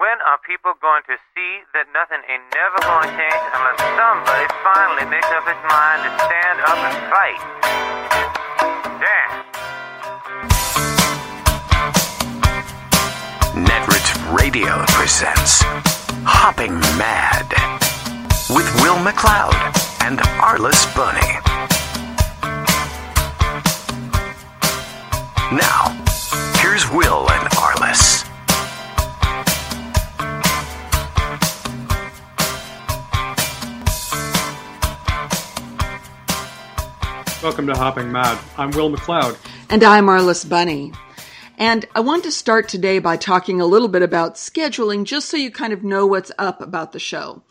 When are people going to see that nothing ain't never going to change unless somebody finally makes up its mind to stand up and fight? Damn. Netroots Radio presents Hopping Mad with Will McLeod and Arliss Bunny. Now, here's Will and Arliss. Welcome to Hopping Mad. I'm Will McLeod. And I'm Arliss Bunny. And I want to start today by talking a little bit about scheduling, just so you kind of know what's up about the show.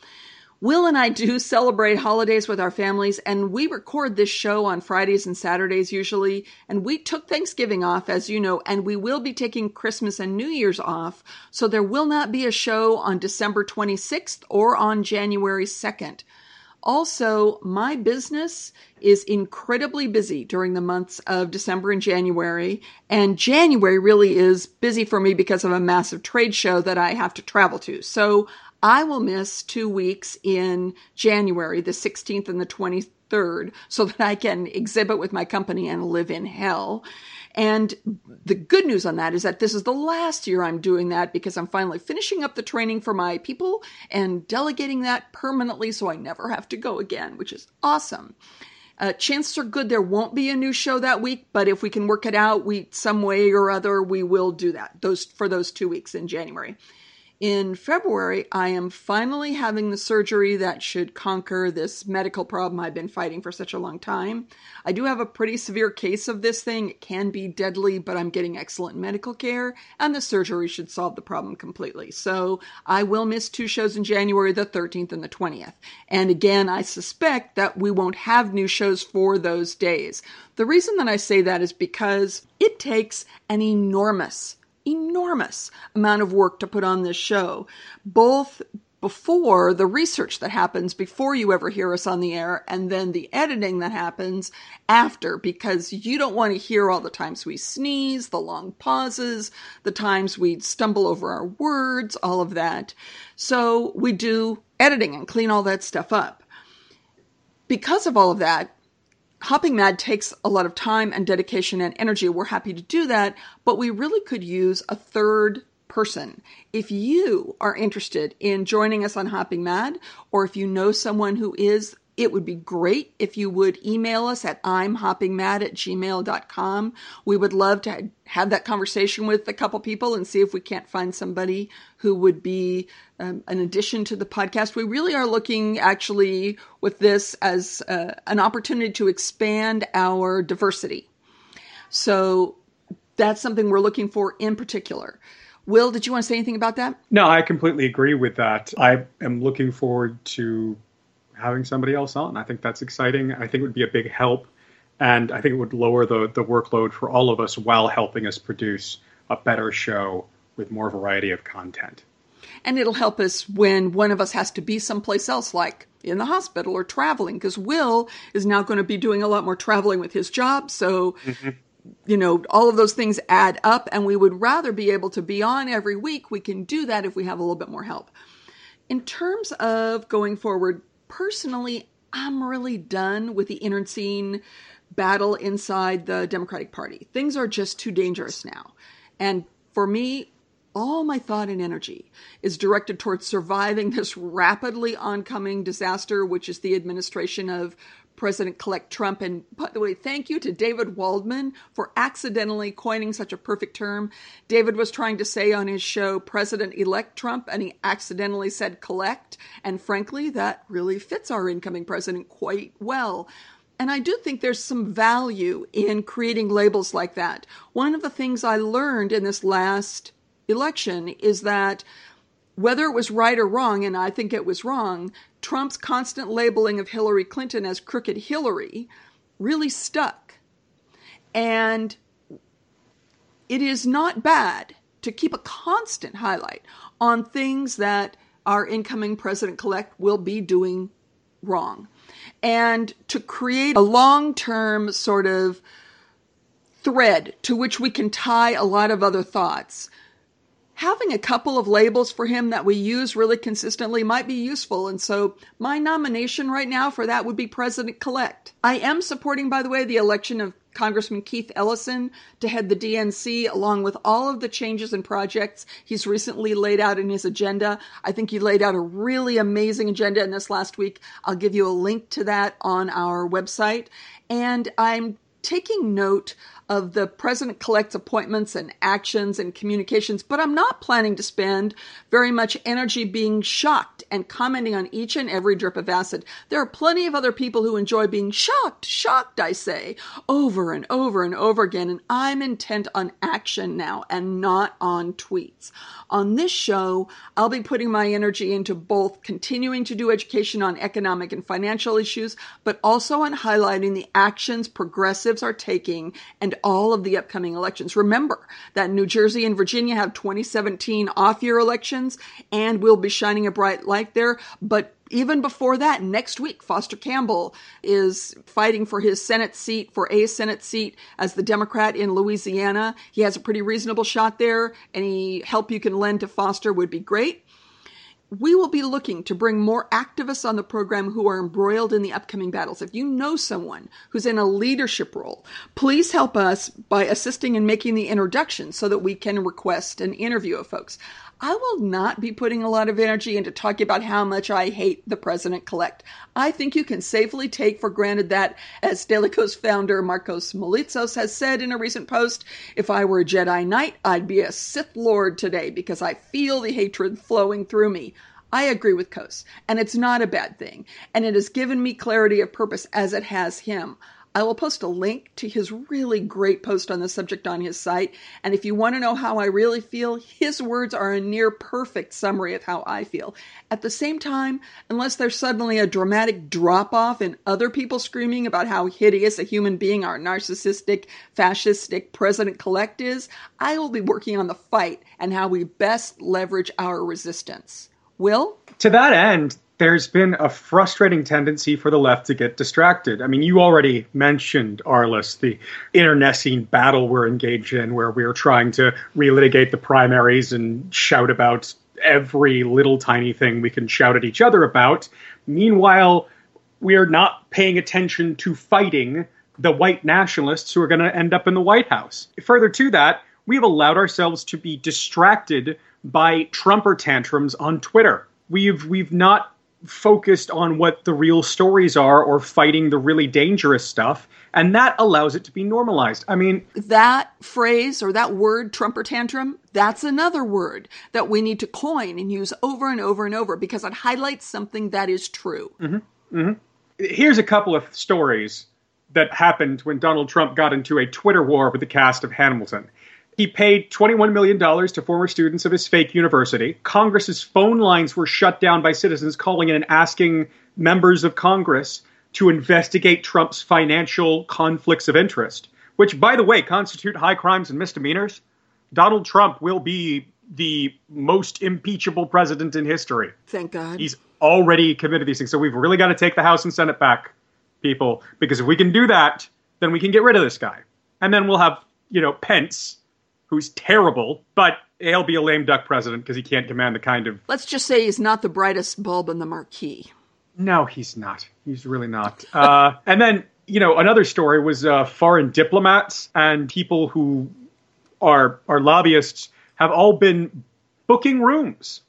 Will and I do celebrate holidays with our families, and we record this show on Fridays and Saturdays usually. And we took Thanksgiving off, as you know, and we will be taking Christmas and New Year's off. So there will not be a show on December 26th or on January 2nd. Also, my business is incredibly busy during the months of December and January. And January really is busy for me because of a massive trade show that I have to travel to. So I will miss two weeks in January, the 16th and the 23rd, so that I can exhibit with my company and live in hell. And the good news on that is that this is the last year I'm doing that because I'm finally finishing up the training for my people and delegating that permanently so I never have to go again, which is awesome. Uh, chances are good there won't be a new show that week, but if we can work it out, we some way or other we will do that. Those for those two weeks in January. In February, I am finally having the surgery that should conquer this medical problem I've been fighting for such a long time. I do have a pretty severe case of this thing. It can be deadly, but I'm getting excellent medical care, and the surgery should solve the problem completely. So I will miss two shows in January, the 13th and the 20th. And again, I suspect that we won't have new shows for those days. The reason that I say that is because it takes an enormous enormous amount of work to put on this show, both before the research that happens before you ever hear us on the air and then the editing that happens after because you don't want to hear all the times we sneeze, the long pauses, the times we stumble over our words, all of that. So we do editing and clean all that stuff up. Because of all of that, Hopping Mad takes a lot of time and dedication and energy. We're happy to do that, but we really could use a third person. If you are interested in joining us on Hopping Mad, or if you know someone who is, it would be great if you would email us at imhoppingmad at gmail.com. We would love to have that conversation with a couple people and see if we can't find somebody who would be um, an addition to the podcast. We really are looking actually with this as uh, an opportunity to expand our diversity. So that's something we're looking for in particular. Will, did you want to say anything about that? No, I completely agree with that. I am looking forward to having somebody else on. I think that's exciting. I think it would be a big help, and I think it would lower the the workload for all of us while helping us produce a better show with more variety of content. And it'll help us when one of us has to be someplace else, like in the hospital or traveling, because Will is now going to be doing a lot more traveling with his job. So, mm-hmm. you know, all of those things add up, and we would rather be able to be on every week. We can do that if we have a little bit more help. In terms of going forward, personally, I'm really done with the internecine battle inside the Democratic Party. Things are just too dangerous now. And for me, all my thought and energy is directed towards surviving this rapidly oncoming disaster, which is the administration of President elect Trump. And by the way, thank you to David Waldman for accidentally coining such a perfect term. David was trying to say on his show President elect Trump, and he accidentally said collect. And frankly, that really fits our incoming president quite well. And I do think there's some value in creating labels like that. One of the things I learned in this last election is that whether it was right or wrong, and I think it was wrong, Trump's constant labeling of Hillary Clinton as crooked Hillary really stuck. And it is not bad to keep a constant highlight on things that our incoming president elect will be doing wrong. And to create a long term sort of thread to which we can tie a lot of other thoughts having a couple of labels for him that we use really consistently might be useful. And so my nomination right now for that would be President Collect. I am supporting, by the way, the election of Congressman Keith Ellison to head the DNC, along with all of the changes and projects he's recently laid out in his agenda. I think he laid out a really amazing agenda in this last week. I'll give you a link to that on our website. And I'm taking note of the president collects appointments and actions and communications, but I'm not planning to spend very much energy being shocked and commenting on each and every drip of acid. There are plenty of other people who enjoy being shocked, shocked, I say, over and over and over again, and I'm intent on action now and not on tweets. On this show, I'll be putting my energy into both continuing to do education on economic and financial issues, but also on highlighting the actions progressives are taking and all of the upcoming elections. Remember that New Jersey and Virginia have 2017 off year elections, and we'll be shining a bright light there. But even before that, next week, Foster Campbell is fighting for his Senate seat, for a Senate seat as the Democrat in Louisiana. He has a pretty reasonable shot there. Any help you can lend to Foster would be great. We will be looking to bring more activists on the program who are embroiled in the upcoming battles. If you know someone who's in a leadership role, please help us by assisting in making the introduction so that we can request an interview of folks. I will not be putting a lot of energy into talking about how much I hate the president collect. I think you can safely take for granted that, as Daily Kos founder Markos Moulitsas has said in a recent post, if I were a Jedi Knight, I'd be a Sith Lord today because I feel the hatred flowing through me. I agree with Kos, and it's not a bad thing, and it has given me clarity of purpose as it has him. I will post a link to his really great post on the subject on his site. And if you want to know how I really feel, his words are a near perfect summary of how I feel. At the same time, unless there's suddenly a dramatic drop off in other people screaming about how hideous a human being our narcissistic, fascistic president collect is, I will be working on the fight and how we best leverage our resistance. Will? To that end, there's been a frustrating tendency for the left to get distracted. I mean, you already mentioned, Arliss, the internecine battle we're engaged in, where we're trying to relitigate the primaries and shout about every little tiny thing we can shout at each other about. Meanwhile, we're not paying attention to fighting the white nationalists who are going to end up in the White House. Further to that, we've allowed ourselves to be distracted by Trumper tantrums on Twitter. We've we've not focused on what the real stories are or fighting the really dangerous stuff. And that allows it to be normalized. I mean, that phrase or that word, Trumper tantrum, that's another word that we need to coin and use over and over and over because it highlights something that is true. Mm-hmm, mm-hmm. Here's a couple of stories that happened when Donald Trump got into a Twitter war with the cast of Hamilton. He paid $21 million to former students of his fake university. Congress's phone lines were shut down by citizens calling in and asking members of Congress to investigate Trump's financial conflicts of interest, which, by the way, constitute high crimes and misdemeanors. Donald Trump will be the most impeachable president in history. Thank God. He's already committed these things. So we've really got to take the House and Senate back, people, because if we can do that, then we can get rid of this guy. And then we'll have, you know, Pence who's terrible, but he'll be a lame duck president because he can't command the kind of. Let's just say he's not the brightest bulb in the marquee. No, he's not. He's really not. uh, and then, you know, another story was uh, foreign diplomats and people who are are lobbyists have all been booking rooms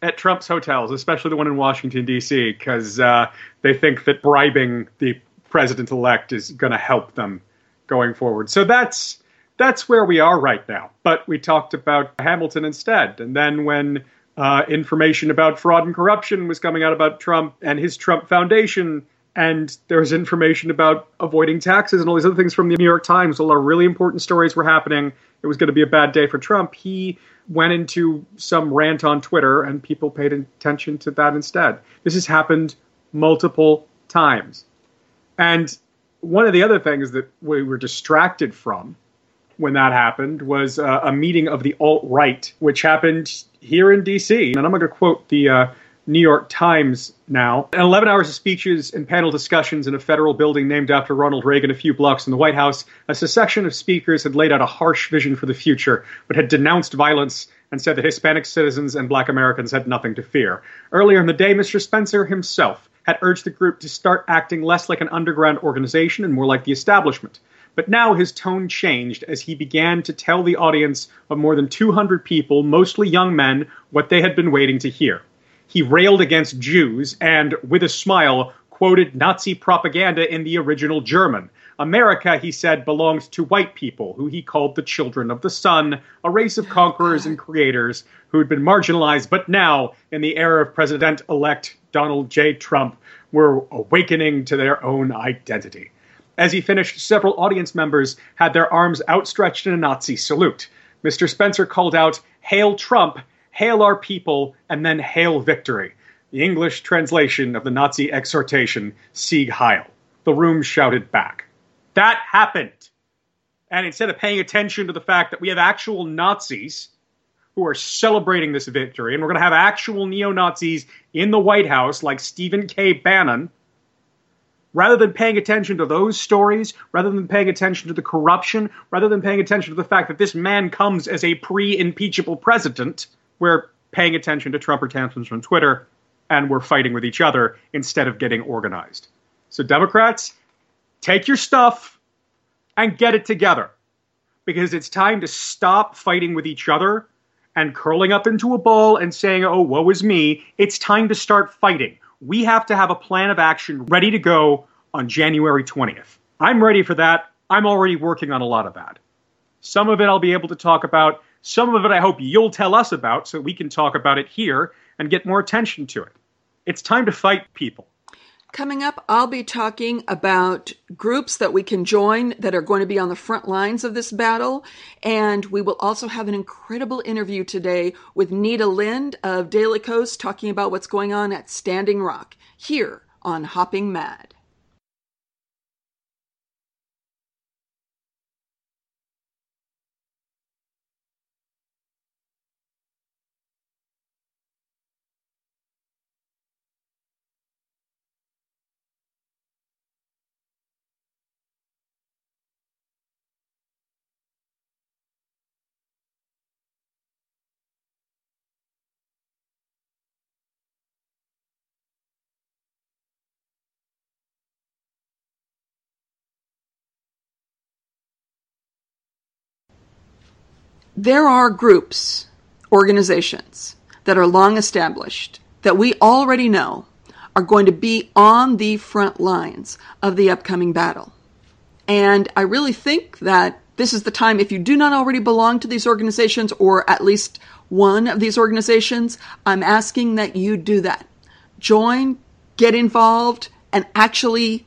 at Trump's hotels, especially the one in Washington D.C., because uh, they think that bribing the president elect is going to help them going forward. So that's that's where we are right now. But we talked about Hamilton instead. And then when uh, information about fraud and corruption was coming out about Trump and his Trump Foundation, and there was information about avoiding taxes and all these other things from the New York Times, a lot of really important stories were happening. It was going to be a bad day for Trump. He went into some rant on Twitter, and people paid attention to that instead. This has happened multiple times. And one of the other things that we were distracted from when that happened was uh, a meeting of the alt right, which happened here in D.C. And I'm going to quote the uh, New York Times now. 11 hours of speeches and panel discussions in a federal building named after Ronald Reagan a few blocks from the White House. A succession of speakers had laid out a harsh vision for the future, but had denounced violence and said that Hispanic citizens and black Americans had nothing to fear. Earlier in the day, Mr. Spencer himself had urged the group to start acting less like an underground organization and more like the establishment. But now his tone changed as he began to tell the audience of more than 200 people, mostly young men, what they had been waiting to hear. He railed against Jews and, with a smile, quoted Nazi propaganda in the original German. America, he said, belongs to white people, who he called the children of the sun, a race of conquerors and creators who had been marginalized, but now, in the era of President elect Donald J. Trump, were awakening to their own identity. As he finished, several audience members had their arms outstretched in a Nazi salute. Mr. Spencer called out, Hail Trump, hail our people, and then hail victory. The English translation of the Nazi exhortation, Sieg Heil. The room shouted back. That happened. And instead of paying attention to the fact that we have actual Nazis who are celebrating this victory, and we're going to have actual neo Nazis in the White House like Stephen K. Bannon, rather than paying attention to those stories, rather than paying attention to the corruption, rather than paying attention to the fact that this man comes as a pre impeachable president, we're paying attention to Trumper tantrums from Twitter and we're fighting with each other instead of getting organized. So, Democrats, take your stuff and get it together because it's time to stop fighting with each other and curling up into a ball and saying, oh, woe is me. It's time to start fighting. We have to have a plan of action ready to go on January 20th. I'm ready for that. I'm already working on a lot of that. Some of it I'll be able to talk about. Some of it I hope you'll tell us about so we can talk about it here and get more attention to it. It's time to fight people. Coming up, I'll be talking about groups that we can join that are going to be on the front lines of this battle. And we will also have an incredible interview today with Neeta Lind of Daily Kos talking about what's going on at Standing Rock here on Hopping Mad. There are groups, organizations that are long established that we already know are going to be on the front lines of the upcoming battle. And I really think that this is the time, if you do not already belong to these organizations or at least one of these organizations, I'm asking that you do that. Join, get involved, and actually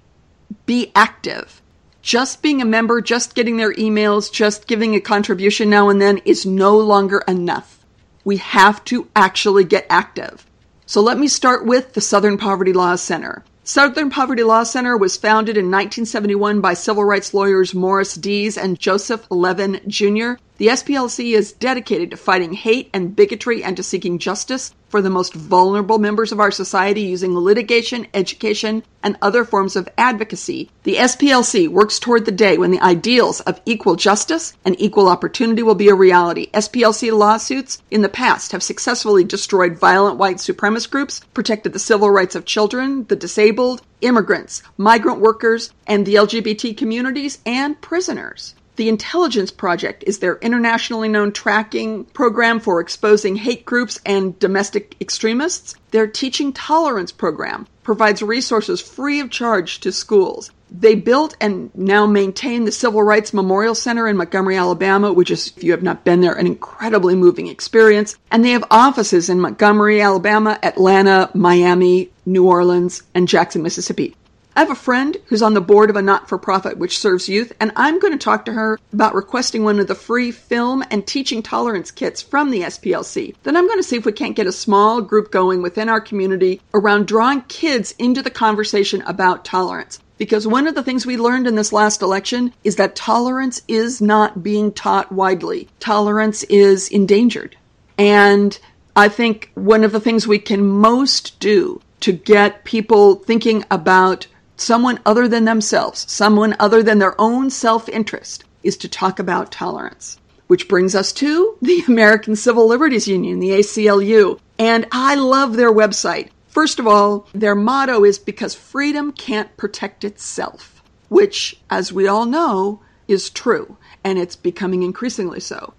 be active just being a member, just getting their emails, just giving a contribution now and then is no longer enough. We have to actually get active. So let me start with the Southern Poverty Law Center. Southern Poverty Law Center was founded in 1971 by civil rights lawyers Morris Dees and Joseph Levin Jr. The SPLC is dedicated to fighting hate and bigotry and to seeking justice for the most vulnerable members of our society using litigation, education, and other forms of advocacy. The SPLC works toward the day when the ideals of equal justice and equal opportunity will be a reality. SPLC lawsuits in the past have successfully destroyed violent white supremacist groups, protected the civil rights of children, the disabled, immigrants, migrant workers, and the LGBT communities, and prisoners. The Intelligence Project is their internationally known tracking program for exposing hate groups and domestic extremists. Their Teaching Tolerance program provides resources free of charge to schools. They built and now maintain the Civil Rights Memorial Center in Montgomery, Alabama, which is, if you have not been there, an incredibly moving experience. And they have offices in Montgomery, Alabama, Atlanta, Miami, New Orleans, and Jackson, Mississippi. I have a friend who's on the board of a not for profit which serves youth, and I'm going to talk to her about requesting one of the free film and teaching tolerance kits from the SPLC. Then I'm going to see if we can't get a small group going within our community around drawing kids into the conversation about tolerance. Because one of the things we learned in this last election is that tolerance is not being taught widely. Tolerance is endangered. And I think one of the things we can most do to get people thinking about someone other than themselves, someone other than their own self interest, is to talk about tolerance. Which brings us to the American Civil Liberties Union, the ACLU. And I love their website. First of all, their motto is because freedom can't protect itself, which, as we all know, is true, and it's becoming increasingly so.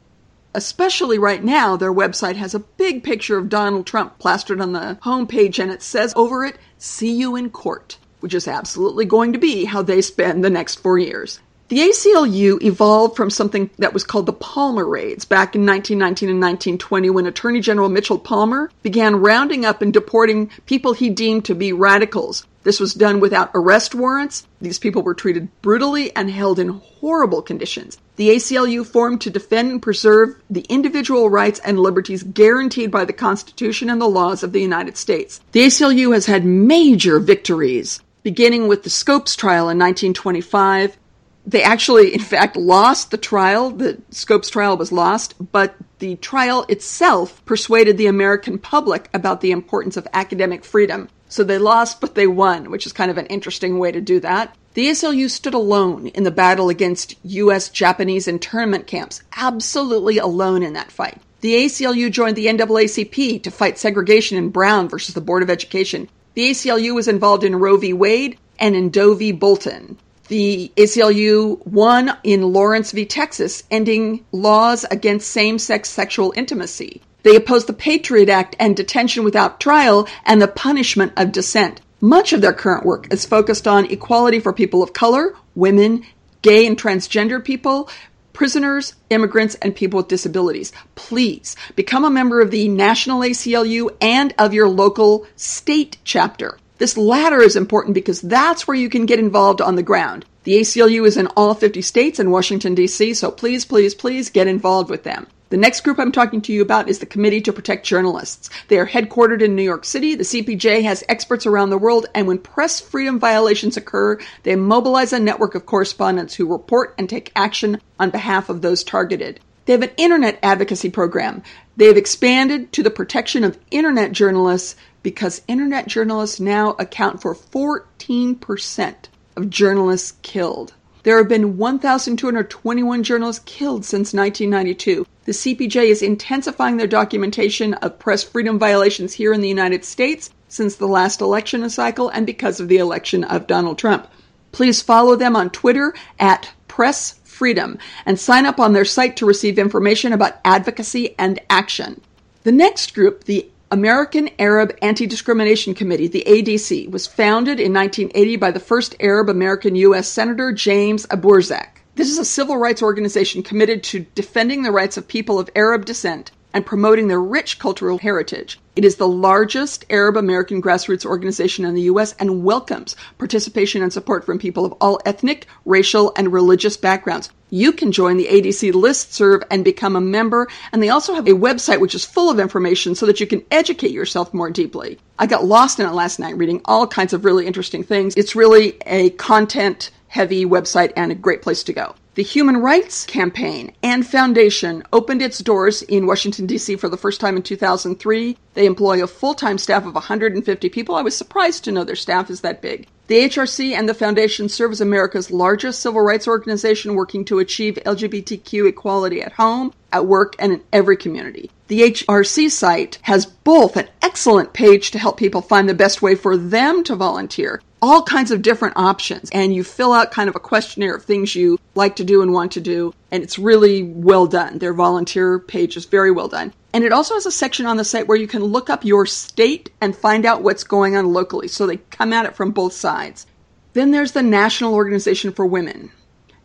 Especially right now, their website has a big picture of Donald Trump plastered on the homepage, and it says over it, See you in court, which is absolutely going to be how they spend the next four years. The ACLU evolved from something that was called the Palmer Raids back in 1919 and 1920 when Attorney General Mitchell Palmer began rounding up and deporting people he deemed to be radicals. This was done without arrest warrants. These people were treated brutally and held in horrible conditions. The ACLU formed to defend and preserve the individual rights and liberties guaranteed by the Constitution and the laws of the United States. The ACLU has had major victories, beginning with the Scopes trial in 1925 they actually, in fact, lost the trial. The Scopes trial was lost, but the trial itself persuaded the American public about the importance of academic freedom. So they lost, but they won, which is kind of an interesting way to do that. The ACLU stood alone in the battle against U.S. Japanese internment camps, absolutely alone in that fight. The ACLU joined the NAACP to fight segregation in Brown versus the Board of Education. The ACLU was involved in Roe v. Wade and in Doe v. Bolton. The ACLU won in Lawrence v. Texas, ending laws against same sex sexual intimacy. They opposed the Patriot Act and detention without trial and the punishment of dissent. Much of their current work is focused on equality for people of color, women, gay and transgender people, prisoners, immigrants, and people with disabilities. Please become a member of the National ACLU and of your local state chapter. This latter is important because that's where you can get involved on the ground. The ACLU is in all 50 states and Washington, D.C., so please, please, please get involved with them. The next group I'm talking to you about is the Committee to Protect Journalists. They are headquartered in New York City. The CPJ has experts around the world, and when press freedom violations occur, they mobilize a network of correspondents who report and take action on behalf of those targeted. They have an internet advocacy program. They have expanded to the protection of internet journalists because internet journalists now account for 14% of journalists killed. There have been 1,221 journalists killed since 1992. The CPJ is intensifying their documentation of press freedom violations here in the United States since the last election cycle and because of the election of Donald Trump. Please follow them on Twitter at Press Freedom and sign up on their site to receive information about advocacy and action. The next group, the American Arab Anti Discrimination Committee, the ADC, was founded in 1980 by the first Arab American U.S. Senator James Abourezk. This is a civil rights organization committed to defending the rights of people of Arab descent and promoting their rich cultural heritage. It is the largest Arab American grassroots organization in the U.S. and welcomes participation and support from people of all ethnic, racial, and religious backgrounds you can join the ADC listserv and become a member. And they also have a website which is full of information so that you can educate yourself more deeply. I got lost in it last night reading all kinds of really interesting things. It's really a content heavy website and a great place to go. The Human Rights Campaign and Foundation opened its doors in Washington, D.C. for the first time in 2003. They employ a full time staff of 150 people. I was surprised to know their staff is that big. The HRC and the Foundation serve as America's largest civil rights organization working to achieve LGBTQ equality at home, at work, and in every community. The HRC site has both an excellent page to help people find the best way for them to volunteer all kinds of different options and you fill out kind of a questionnaire of things you like to do and want to do and it's really well done their volunteer page is very well done and it also has a section on the site where you can look up your state and find out what's going on locally so they come at it from both sides then there's the national organization for women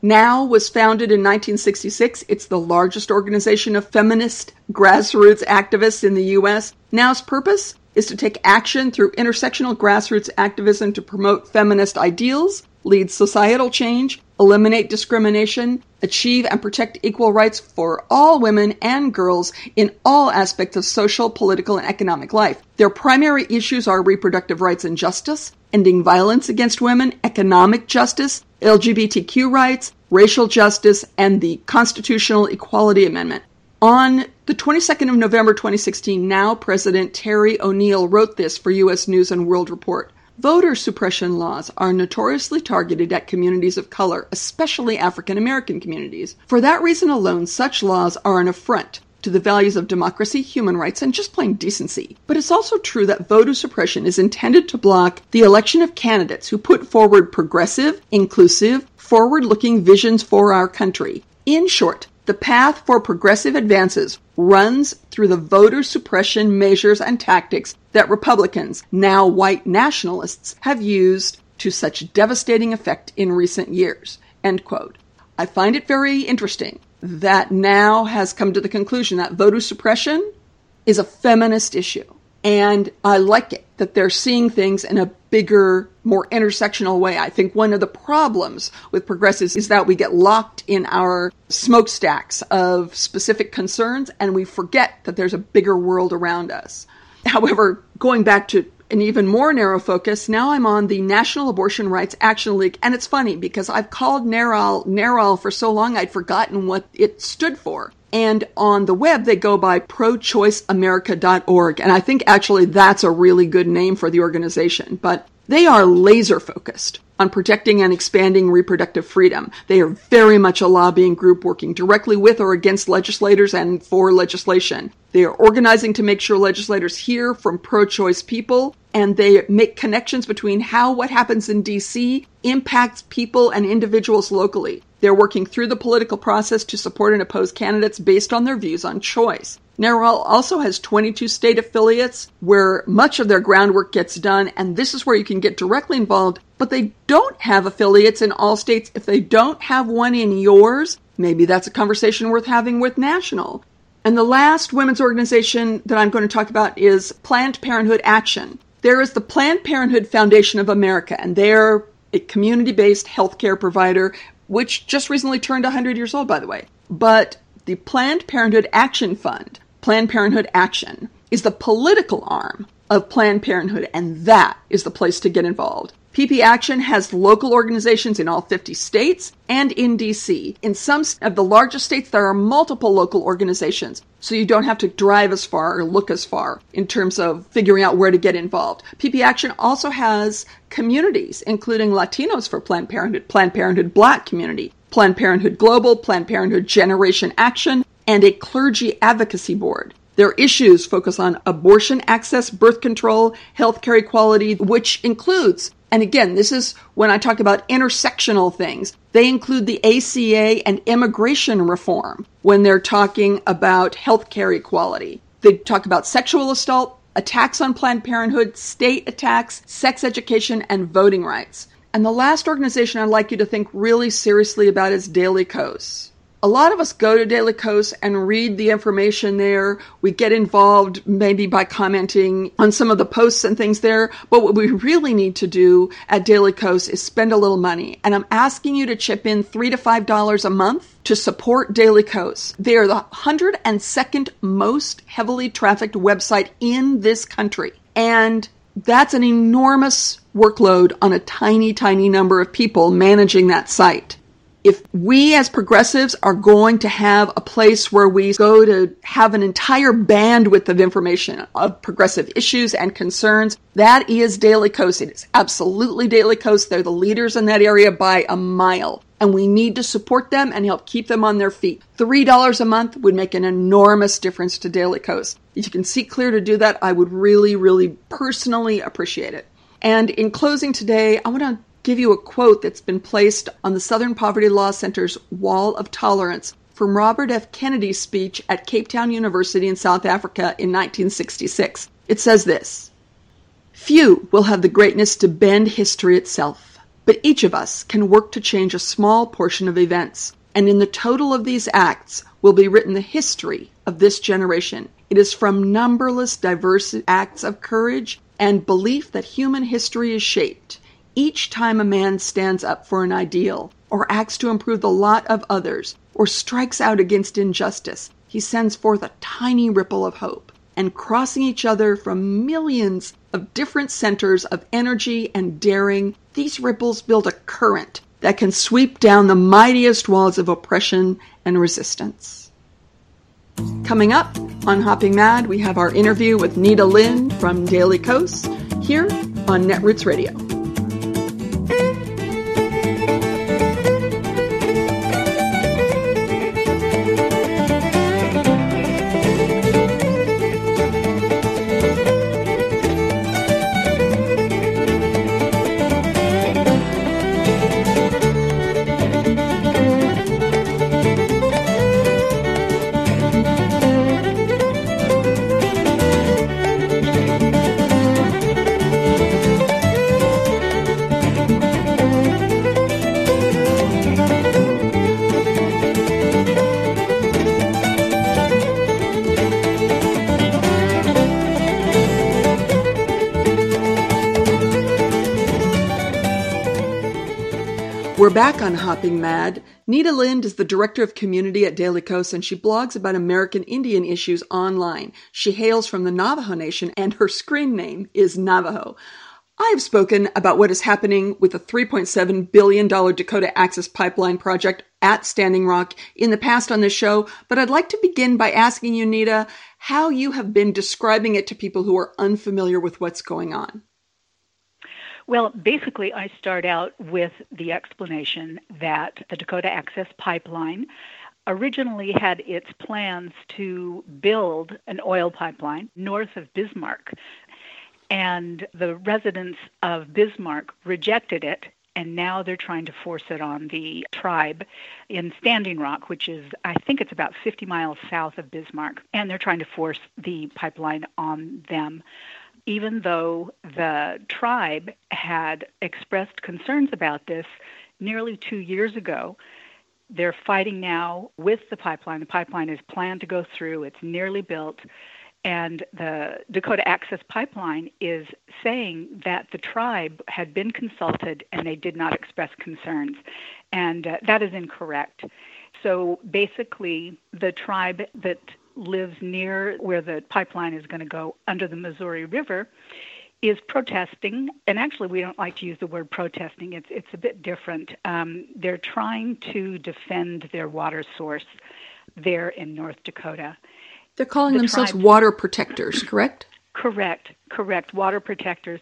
NOW was founded in 1966. It's the largest organization of feminist grassroots activists in the U.S. NOW's purpose is to take action through intersectional grassroots activism to promote feminist ideals, lead societal change, eliminate discrimination, achieve and protect equal rights for all women and girls in all aspects of social, political, and economic life. Their primary issues are reproductive rights and justice, ending violence against women, economic justice, LGBTQ rights, racial justice, and the Constitutional Equality Amendment. On the 22nd of November 2016, NOW President Terry O'Neill wrote this for U.S. News and World Report. Voter suppression laws are notoriously targeted at communities of color, especially African American communities. For that reason alone, such laws are an affront to the values of democracy, human rights, and just plain decency. But it's also true that voter suppression is intended to block the election of candidates who put forward progressive, inclusive, forward looking visions for our country. In short, the path for progressive advances runs through the voter suppression measures and tactics that Republicans, now white nationalists, have used to such devastating effect in recent years. End quote. I find it very interesting that NOW has come to the conclusion that voter suppression is a feminist issue. And I like it that they're seeing things in a bigger, more intersectional way. I think one of the problems with progressives is that we get locked in our smokestacks of specific concerns and we forget that there's a bigger world around us. However, going back to an even more narrow focus, now I'm on the National Abortion Rights Action League. And it's funny because I've called NARAL NARAL for so long I'd forgotten what it stood for. And on the web, they go by prochoiceamerica.org. And I think actually that's a really good name for the organization. But they are laser focused on protecting and expanding reproductive freedom. They are very much a lobbying group working directly with or against legislators and for legislation. They are organizing to make sure legislators hear from pro choice people and they make connections between how what happens in DC impacts people and individuals locally. They're working through the political process to support and oppose candidates based on their views on choice. NARAL also has 22 state affiliates where much of their groundwork gets done, and this is where you can get directly involved. But they don't have affiliates in all states. If they don't have one in yours, maybe that's a conversation worth having with National. And the last women's organization that I'm going to talk about is Planned Parenthood Action. There is the Planned Parenthood Foundation of America, and they're a community based healthcare provider, which just recently turned 100 years old, by the way. But the Planned Parenthood Action Fund Planned Parenthood Action is the political arm of Planned Parenthood, and that is the place to get involved. PP Action has local organizations in all 50 states and in DC. In some of the largest states, there are multiple local organizations, so you don't have to drive as far or look as far in terms of figuring out where to get involved. PP Action also has communities, including Latinos for Planned Parenthood, Planned Parenthood Black Community, Planned Parenthood Global, Planned Parenthood Generation Action, and a clergy advocacy board. Their issues focus on abortion access, birth control, healthcare equality, which includes, and again, this is when I talk about intersectional things, they include the ACA and immigration reform when they're talking about healthcare equality. They talk about sexual assault, attacks on Planned Parenthood, state attacks, sex education, and voting rights. And the last organization I'd like you to think really seriously about is Daily Kos a lot of us go to Daily Kos and read the information there. We get involved maybe by commenting on some of the posts and things there. But what we really need to do at Daily Kos is spend a little money. And I'm asking you to chip in three to five dollars a month to support Daily Kos. They are the 102nd most heavily trafficked website in this country. And that's an enormous workload on a tiny, tiny number of people managing that site if we as progressives are going to have a place where we go to have an entire bandwidth of information of progressive issues and concerns, that is Daily Kos. It is absolutely Daily Kos. They're the leaders in that area by a mile. And we need to support them and help keep them on their feet. $3 a month would make an enormous difference to Daily Kos. If you can see clear to do that, I would really, really personally appreciate it. And in closing today, I want to give you a quote that's been placed on the Southern Poverty Law Center's Wall of Tolerance from Robert F. Kennedy's speech at Cape Town University in South Africa in 1966. It says this Few will have the greatness to bend history itself, but each of us can work to change a small portion of events, and in the total of these acts will be written the history of this generation. It is from numberless diverse acts of courage and belief that human history is shaped each time a man stands up for an ideal, or acts to improve the lot of others, or strikes out against injustice, he sends forth a tiny ripple of hope. And crossing each other from millions of different centers of energy and daring, these ripples build a current that can sweep down the mightiest walls of oppression and resistance. Coming up on Hopping Mad, we have our interview with Neeta Lind from Daily Kos. Here on Netroots Radio. Back on Hopping Mad. Neeta Lind is the director of community at Daily Kos and she blogs about American Indian issues online. She hails from the Navajo Nation and her screen name is Navajo. I have spoken about what is happening with the $3.7 billion Dakota Access Pipeline project at Standing Rock in the past on this show, but I'd like to begin by asking you, Neeta, how you have been describing it to people who are unfamiliar with what's going on. Well, basically, I start out with the explanation that the Dakota Access Pipeline originally had its plans to build an oil pipeline north of Bismarck. And the residents of Bismarck rejected it, and now they're trying to force it on the tribe in Standing Rock, which is, I think it's about 50 miles south of Bismarck. And they're trying to force the pipeline on them even though the tribe had expressed concerns about this nearly two years ago. They're fighting now with the pipeline. The pipeline is planned to go through, it's nearly built. And the Dakota Access Pipeline is saying that the tribe had been consulted and they did not express concerns. And uh, that is incorrect. So basically, the tribe that lives near where the pipeline is going to go under the Missouri River is protesting, and actually, we don't like to use the word protesting. It's it's a bit different. Um, they're trying to defend their water source there in North Dakota. They're calling the themselves tribes, water protectors, correct? Correct, correct. Water protectors.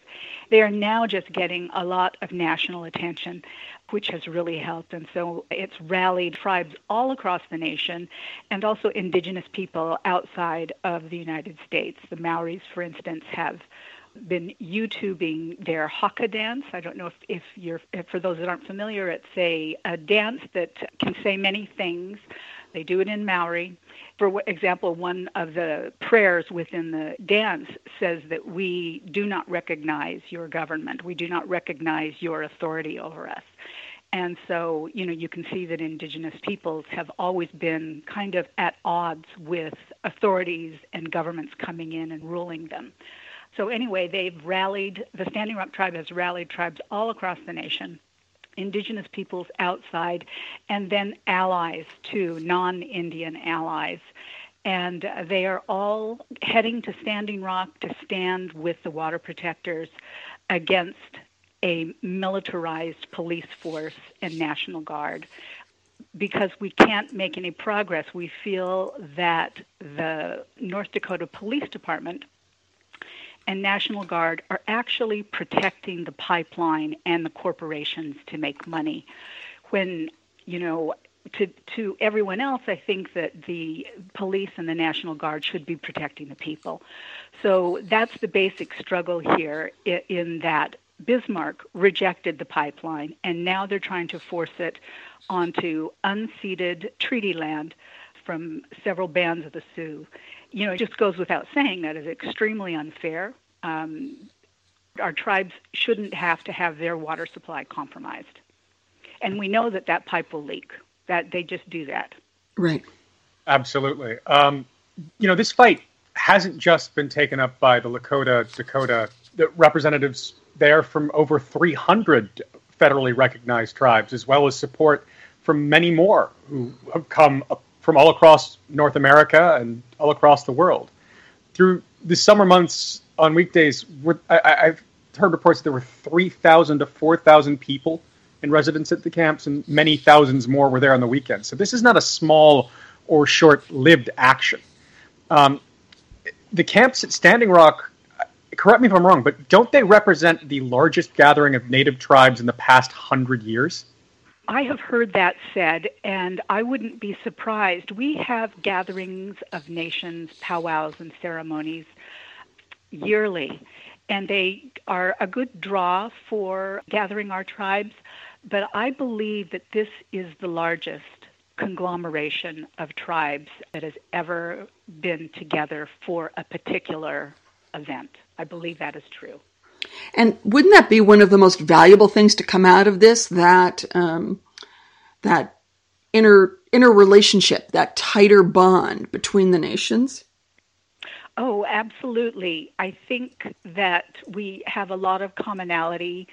They are now just getting a lot of national attention which has really helped. And so it's rallied tribes all across the nation and also indigenous people outside of the United States. The Maoris, for instance, have been YouTubing their haka dance. I don't know if, if you're, if for those that aren't familiar, it's a, a dance that can say many things. They do it in Maori. For example, one of the prayers within the dance says that we do not recognize your government. We do not recognize your authority over us. And so, you know, you can see that indigenous peoples have always been kind of at odds with authorities and governments coming in and ruling them. So, anyway, they've rallied, the Standing Rock tribe has rallied tribes all across the nation, indigenous peoples outside, and then allies too, non Indian allies. And uh, they are all heading to Standing Rock to stand with the water protectors against a militarized police force and National Guard. Because we can't make any progress, we feel that the North Dakota Police Department and National Guard are actually protecting the pipeline and the corporations to make money. When, you know, to, to everyone else, I think that the police and the National Guard should be protecting the people. So that's the basic struggle here in that Bismarck rejected the pipeline, and now they're trying to force it onto unceded treaty land from several bands of the Sioux. You know, it just goes without saying that is extremely unfair. Um, our tribes shouldn't have to have their water supply compromised. And we know that that pipe will leak, that they just do that. Right. Absolutely. Um, you know, this fight hasn't just been taken up by the Lakota, Dakota the representatives there from over 300 federally recognized tribes, as well as support from many more who have come from all across North America and all across the world. Through the summer months on weekdays, I, have heard reports that there were 3,000 to 4,000 people in residence at the camps, and many thousands more were there on the weekends. So this is not a small or short lived action. Um, the camps at Standing Rock correct me if I'm wrong, but don't they represent the largest gathering of native tribes in the past hundred years? I have heard that said, and I wouldn't be surprised. We have gatherings of nations, powwows, and ceremonies yearly, and they are a good draw for gathering our tribes. But I believe that this is the largest conglomeration of tribes that has ever been together for a particular event. I believe that is true. And wouldn't that be one of the most valuable things to come out of this? That um, that inner inner relationship, that tighter bond between the nations. Oh, absolutely. I think that we have a lot of commonality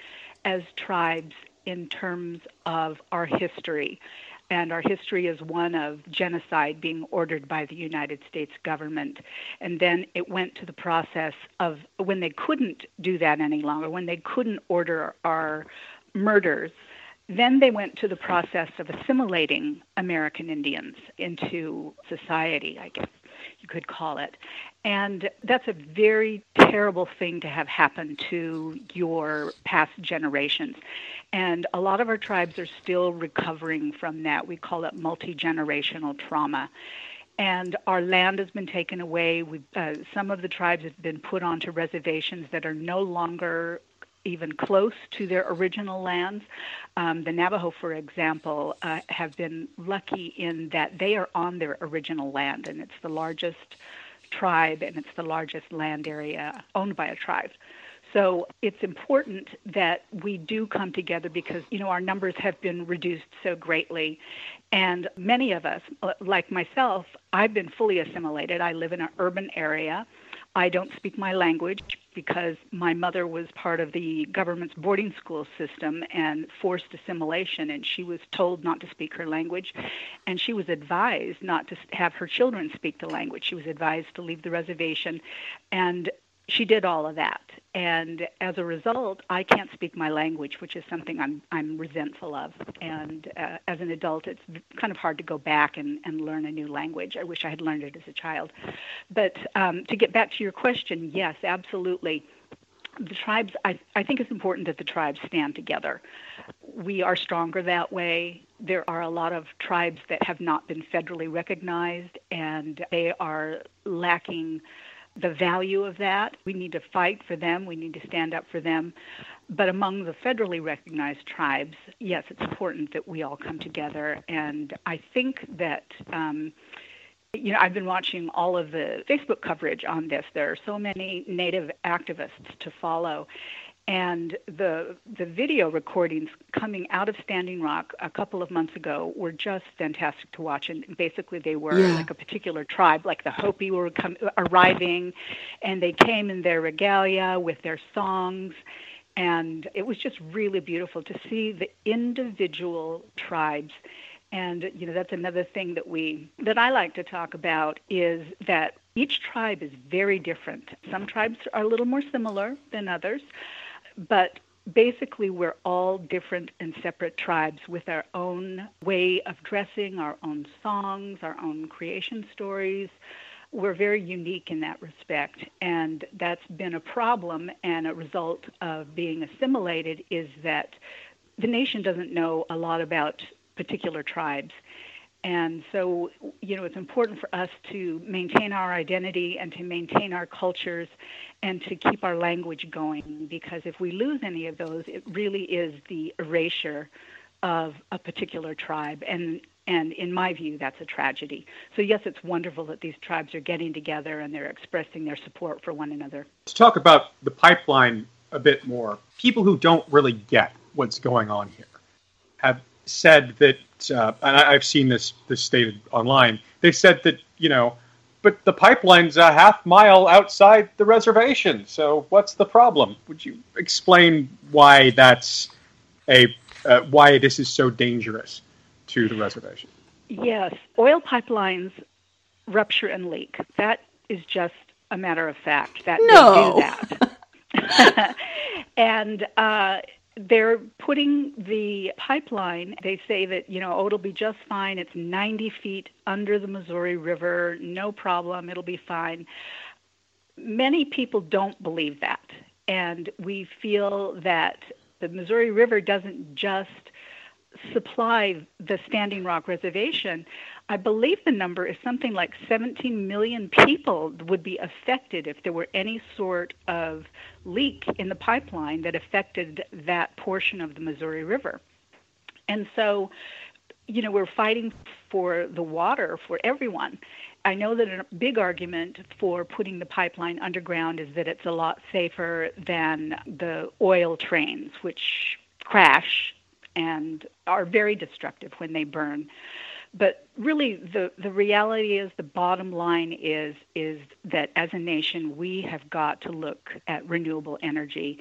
as tribes in terms of our history and our history is one of genocide being ordered by the United States government. And then it went to the process of when they couldn't do that any longer, when they couldn't order our murders, then they went to the process of assimilating American Indians into society, I guess you could call it. And that's a very terrible thing to have happen to your past generations. And a lot of our tribes are still recovering from that. We call it multi generational trauma. And our land has been taken away. Uh, some of the tribes have been put onto reservations that are no longer even close to their original lands. Um, the Navajo, for example, uh, have been lucky in that they are on their original land, and it's the largest tribe and it's the largest land area owned by a tribe. So it's important that we do come together because, you know, our numbers have been reduced so greatly. And many of us, like myself, I've been fully assimilated. I live in an urban area. I don't speak my language because my mother was part of the government's boarding school system and forced assimilation, and she was told not to speak her language, and she was advised not to have her children speak the language. She was advised to leave the reservation, and she did all of that. And as a result, I can't speak my language, which is something I'm I'm resentful of. And uh, as an adult, it's kind of hard to go back and, and learn a new language. I wish I had learned it as a child. But um, to get back to your question, yes, absolutely. The tribes, I, I think it's important that the tribes stand together. We are stronger that way. There are a lot of tribes that have not been federally recognized, and they are lacking the value of that. We need to fight for them. We need to stand up for them. But among the federally recognized tribes, yes, it's important that we all come together. And I think that. Um, you know, I've been watching all of the Facebook coverage on this. There are so many Native activists to follow, and the the video recordings coming out of Standing Rock a couple of months ago were just fantastic to watch. And basically, they were yeah. like a particular tribe, like the Hopi were com- arriving, and they came in their regalia with their songs. And it was just really beautiful to see the individual tribes and you know that's another thing that we that I like to talk about is that each tribe is very different. Some tribes are a little more similar than others, but basically, we're all different and separate tribes with our own way of dressing, our own songs, our own creation stories. We're very unique in that respect, and that's been a problem. And a result of being assimilated is that the nation doesn't know a lot about particular tribes. And so, you know, it's important for us to maintain our identity and to maintain our cultures and to keep our language going because if we lose any of those, it really is the erasure of a particular tribe. And and in my view, that's a tragedy. So, yes, it's wonderful that these tribes are getting together and they're expressing their support for one another. To talk about the pipeline a bit more, people who don't really get what's going on here have said that, uh, and I, have seen this this stated online. They said that you know, but the pipeline's a half mile outside the reservation. So what's the problem? Would you explain why that's a uh, why this is so dangerous to the reservation? Yes, oil pipelines rupture and leak. That is just a matter of fact. That no. they do that. and uh, they're putting the pipeline, they say that, you know, oh, it'll be just fine. It's 90 feet under the Missouri River, no problem, it'll be fine. many people don't believe that. And we feel that the Missouri River doesn't just supply the Standing Rock Reservation. I believe the number is something like 17 million people would be affected if there were any sort of leak in the pipeline that affected that portion of the Missouri River. And so, you know, we're fighting for the water for everyone. I know that a big argument for putting the pipeline underground is that it's a lot safer than the oil trains, which crash and are very destructive when they burn. But really, the, the reality is the bottom line is is that as a nation we have got to look at renewable energy,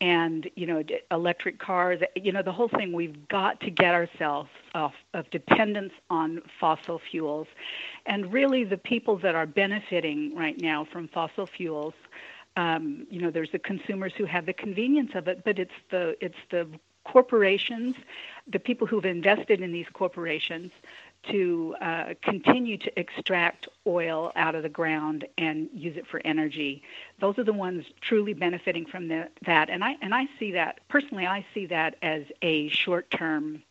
and you know electric cars. You know the whole thing. We've got to get ourselves off of dependence on fossil fuels, and really the people that are benefiting right now from fossil fuels um, you know, there's the consumers who have the convenience of it, but it's the it's the corporations, the people who've invested in these corporations to uh, continue to extract oil out of the ground and use it for energy. Those are the ones truly benefiting from the, that, and I and I see that personally. I see that as a short-term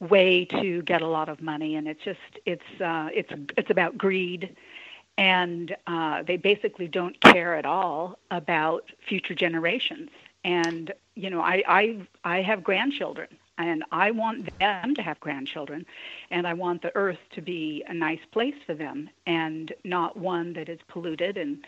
way to get a lot of money, and it's just it's uh, it's it's about greed, and uh, they basically don't care at all about future generations. And you know, I I I have grandchildren, and I want them to have grandchildren, and I want the earth to be a nice place for them, and not one that is polluted. And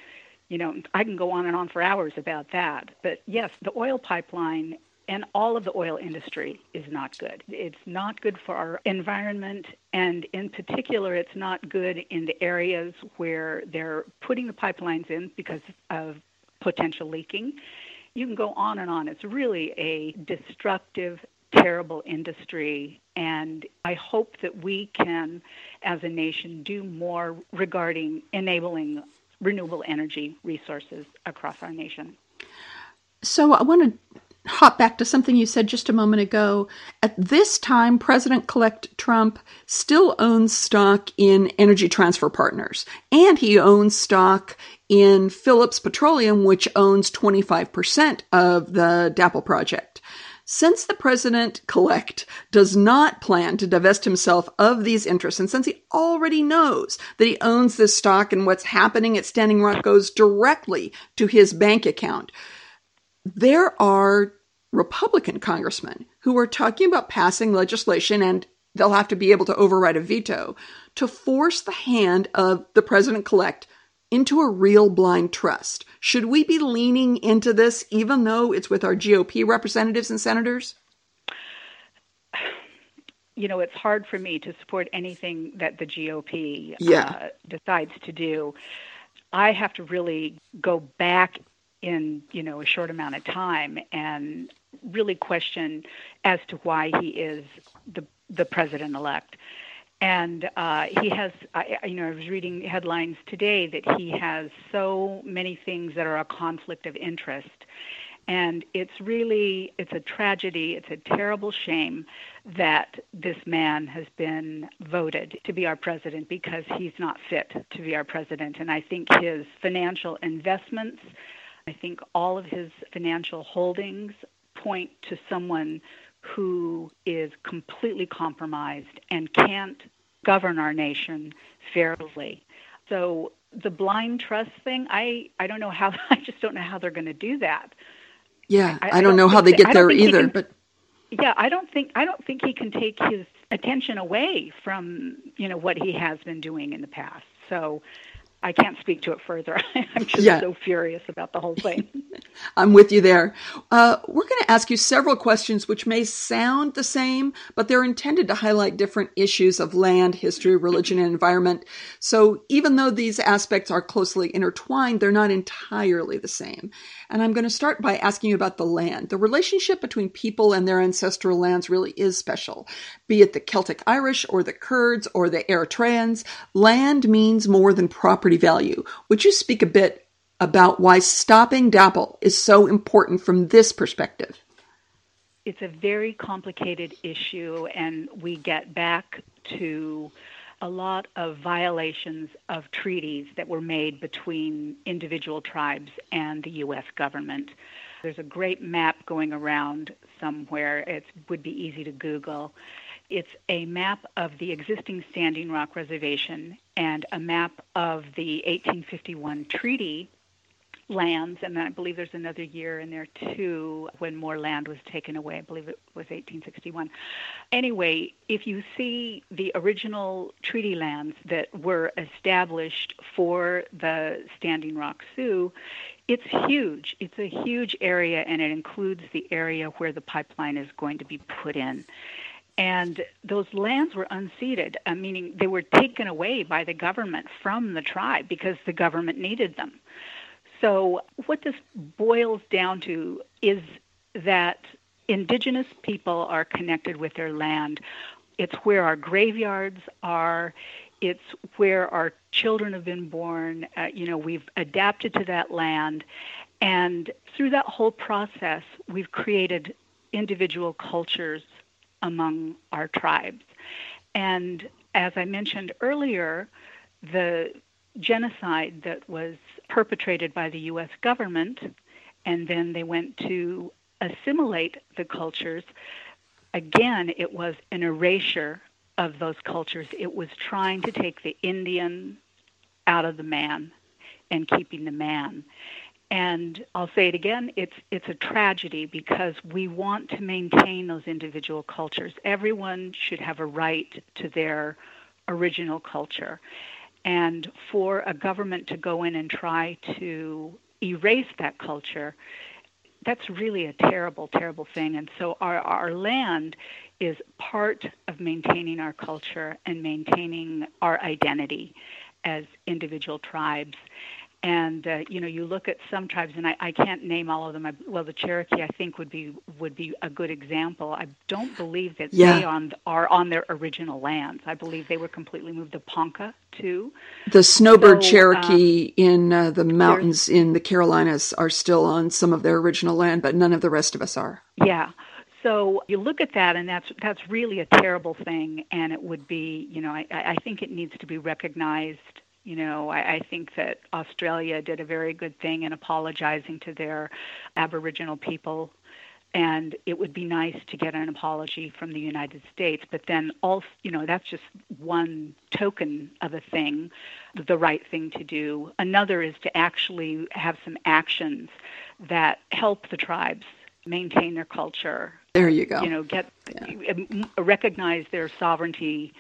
you know, I can go on and on for hours about that. But yes, the oil pipeline and all of the oil industry is not good. It's not good for our environment, and in particular, it's not good in the areas where they're putting the pipelines in because of potential leaking you can go on and on. It's really a destructive, terrible industry. And I hope that we can, as a nation, do more regarding enabling renewable energy resources across our nation. So I want to hop back to something you said just a moment ago. At this time, President elect Trump still owns stock in Energy Transfer Partners, and he owns stock in Phillips Petroleum, which owns 25% of the DAPL project. Since the president collect does not plan to divest himself of these interests, and since he already knows that he owns this stock and what's happening at Standing Rock goes directly to his bank account, there are Republican congressmen who are talking about passing legislation and they'll have to be able to override a veto to force the hand of the president elect into a real blind trust. Should we be leaning into this even though it's with our GOP representatives and senators? You know, it's hard for me to support anything that the GOP yeah. uh, decides to do. I have to really go back in you know a short amount of time and really question as to why he is the the president elect. And uh, he has, I, you know, I was reading headlines today that he has so many things that are a conflict of interest. And it's really, it's a tragedy, it's a terrible shame that this man has been voted to be our president because he's not fit to be our president. And I think his financial investments, I think all of his financial holdings point to someone who is completely compromised and can't govern our nation fairly. So the blind trust thing, I, I don't know how I just don't know how they're going to do that. Yeah, I, I, I don't, don't, know how they get there either, can, but yeah, I don't think I don't think he can take his attention away from, you know, what he has been doing in the past. So I can't speak to it further. I'm just yeah. so furious about the whole thing. I'm with you there. Uh, we're going to ask you several questions which may sound the same, but they're intended to highlight different issues of land, history, religion, and environment. So even though these aspects are closely intertwined, they're not entirely the same. And I'm going to start by asking you about the land. The relationship between people and their ancestral lands really is special. Be it the Celtic Irish or the Kurds or the Eritreans, land means more than property value. Would you speak a bit about why stopping DAPL is so important from this perspective? It's a very complicated issue, and we get back to a lot of violations of treaties that were made between individual tribes and the U.S. government. There's a great map going around somewhere. It would be easy to Google. It's a map of the existing Standing Rock Reservation and a map of the 1851 treaty lands, and I believe there's another year in there too when more land was taken away. I believe it was 1861. Anyway, if you see the original treaty lands that were established for the Standing Rock Sioux, it's huge. It's a huge area, and it includes the area where the pipeline is going to be put in. And those lands were unceded, uh, meaning they were taken away by the government from the tribe because the government needed them. So, what this boils down to is that indigenous people are connected with their land. It's where our graveyards are. It's where our children have been born. Uh, you know, we've adapted to that land. And through that whole process, we've created individual cultures among our tribes. And as I mentioned earlier, the genocide that was perpetrated by the U.S. government, and then they went to assimilate the cultures. Again, it was an erasure of those cultures. It was trying to take the Indian out of the man and keeping the man. And I'll say it again, it's it's a tragedy because we want to maintain those individual cultures. Everyone should have a right to their original culture. And for a government to go in and try to erase that culture, that's really a terrible, terrible thing. And so our, our land is part of maintaining our culture and maintaining our identity as individual tribes. And uh, you know, you look at some tribes, and I, I can't name all of them. I, well, the Cherokee, I think, would be would be a good example. I don't believe that yeah. they on, are on their original lands. I believe they were completely moved. The Ponca too. The Snowbird so, Cherokee um, in uh, the mountains in the Carolinas are still on some of their original land, but none of the rest of us are. Yeah. So you look at that, and that's that's really a terrible thing. And it would be, you know, I, I think it needs to be recognized you know, I, I think that Australia did a very good thing in apologizing to their Aboriginal people and it would be nice to get an apology from the United States. But then also, you know, that's just one token of a thing, the right thing to do. Another is to actually have some actions that help the tribes maintain their culture. There you go. You know, get yeah. recognize their sovereignty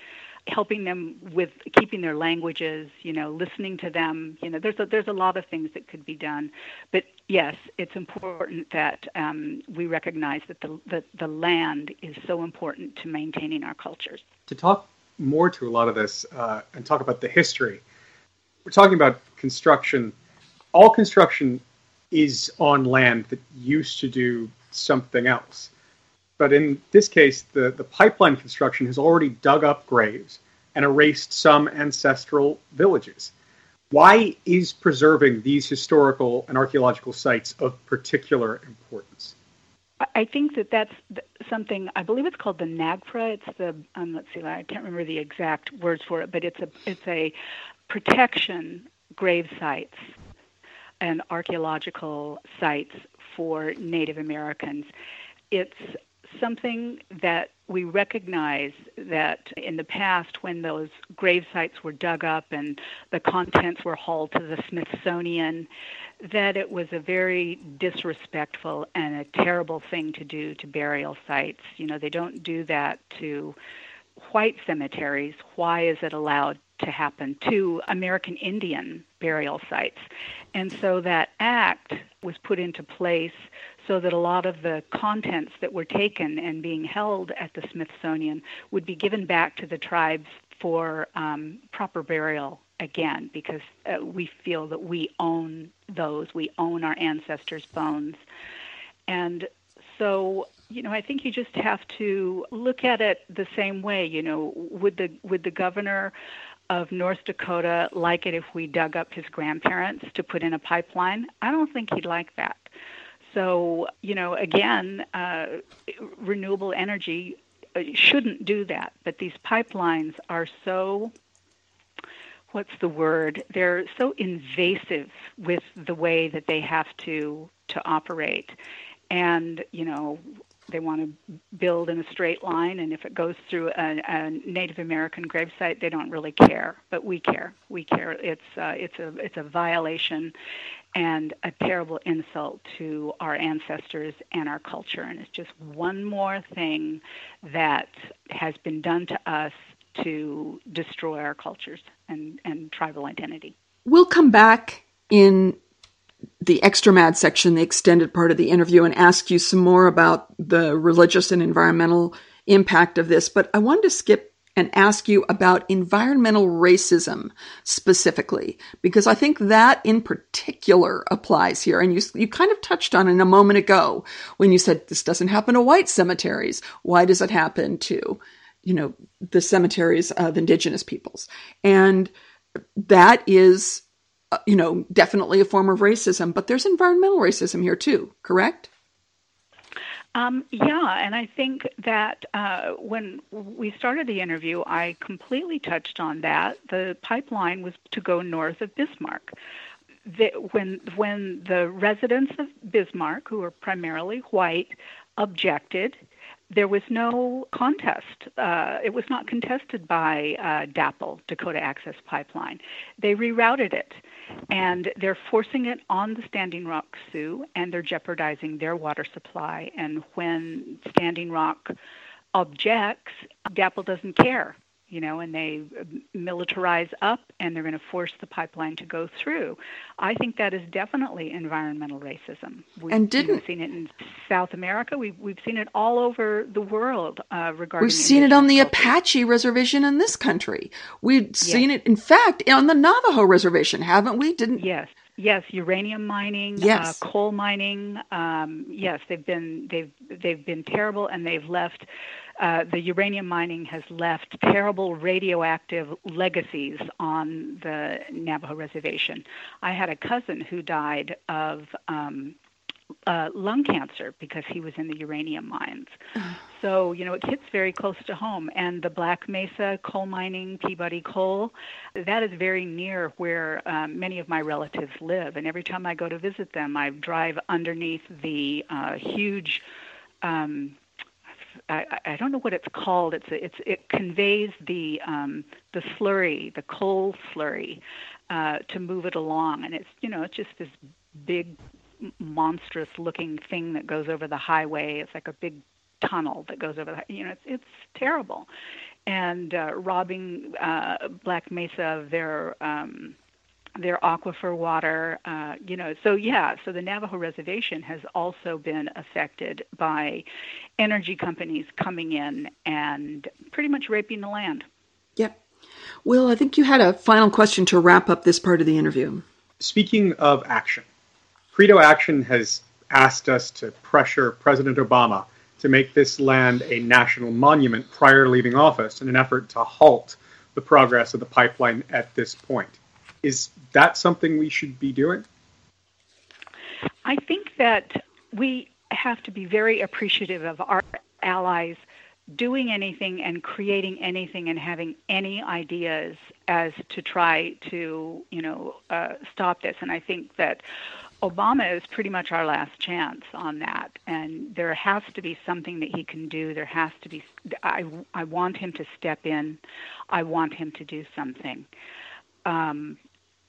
helping them with keeping their languages, you know, listening to them. You know, there's a, there's a lot of things that could be done. But yes, it's important that um, we recognize that the, the, the land is so important to maintaining our cultures. To talk more to a lot of this uh, and talk about the history, we're talking about construction. All construction is on land that used to do something else. But in this case, the, the pipeline construction has already dug up graves and erased some ancestral villages. Why is preserving these historical and archaeological sites of particular importance? I think that that's something. I believe it's called the NAGPRA. It's the um, let's see, I can't remember the exact words for it, but it's a it's a protection grave sites and archaeological sites for Native Americans. It's something that we recognize that in the past, when those grave sites were dug up and the contents were hauled to the Smithsonian, that it was a very disrespectful and a terrible thing to do to burial sites. You know, they don't do that to white cemeteries. Why is it allowed to happen to American Indian burial sites? And so that act was put into place so that a lot of the contents that were taken and being held at the Smithsonian would be given back to the tribes for um, proper burial again, because uh, we feel that we own those, we own our ancestors' bones. And so you know, I think you just have to look at it the same way. You know, would the would the governor of North Dakota like it if we dug up his grandparents to put in a pipeline? I don't think he'd like that. So, you know, again, uh, renewable energy uh, shouldn't do that. But these pipelines are so what's the word? They're so invasive with the way that they have to to operate, and you know they want to build in a straight line, and if it goes through a, a Native American gravesite, they don't really care. But we care. We care. It's uh, it's a it's a violation and a terrible insult to our ancestors and our culture. And it's just one more thing that has been done to us to destroy our cultures and, and tribal identity. We'll come back in the extra mad section, the extended part of the interview, and ask you some more about the religious and environmental impact of this. But I wanted to skip and ask you about environmental racism specifically, because I think that in particular applies here. And you, you kind of touched on it a moment ago when you said this doesn't happen to white cemeteries. Why does it happen to, you know, the cemeteries of indigenous peoples? And that is, uh, you know, definitely a form of racism, but there's environmental racism here too, correct? Um, yeah, and I think that uh, when we started the interview, I completely touched on that. The pipeline was to go north of Bismarck. The, when when the residents of Bismarck, who were primarily white, objected, there was no contest. Uh, it was not contested by uh, DAPL, Dakota Access Pipeline. They rerouted it and they're forcing it on the Standing Rock Sioux, and they're jeopardizing their water supply. And when Standing Rock objects, DAPL doesn't care you know, and they militarize up and they're going to force the pipeline to go through. I think that is definitely environmental racism. We've, and didn't we've seen it in South America. We've we've seen it all over the world uh, regarding. We've seen it on the culture. Apache reservation in this country. We've yes. seen it, in fact, on the Navajo reservation, haven't we? Didn't yes. Yes, uranium mining, uh, yes. Uh, coal mining. Um, yes, they've been they've they've been terrible, and they've left uh, the uranium mining has left terrible radioactive legacies on the Navajo reservation. I had a cousin who died of um, uh, lung cancer because he was in the uranium mines. so, you know, it hits very close to home. And the Black Mesa coal mining, Peabody Coal, that is very near where um, many of my relatives live. And every time I go to visit them, I drive underneath the uh, huge um, I, I don't know what it's called. It's it's it conveys the um, the slurry, the coal slurry, uh, to move it along, and it's you know it's just this big, monstrous looking thing that goes over the highway. It's like a big tunnel that goes over the you know it's it's terrible, and uh, robbing uh, Black Mesa of their um, their aquifer water, uh, you know. So yeah, so the Navajo reservation has also been affected by energy companies coming in and pretty much raping the land. Yep. Will, I think you had a final question to wrap up this part of the interview. Speaking of action, Credo Action has asked us to pressure President Obama to make this land a national monument prior to leaving office in an effort to halt the progress of the pipeline at this point. Is that something we should be doing? I think that we have to be very appreciative of our allies doing anything and creating anything and having any ideas as to try to, you know, uh, stop this. And I think that Obama is pretty much our last chance on that. And there has to be something that he can do. There has to be, I, I want him to step in. I want him to do something. Um,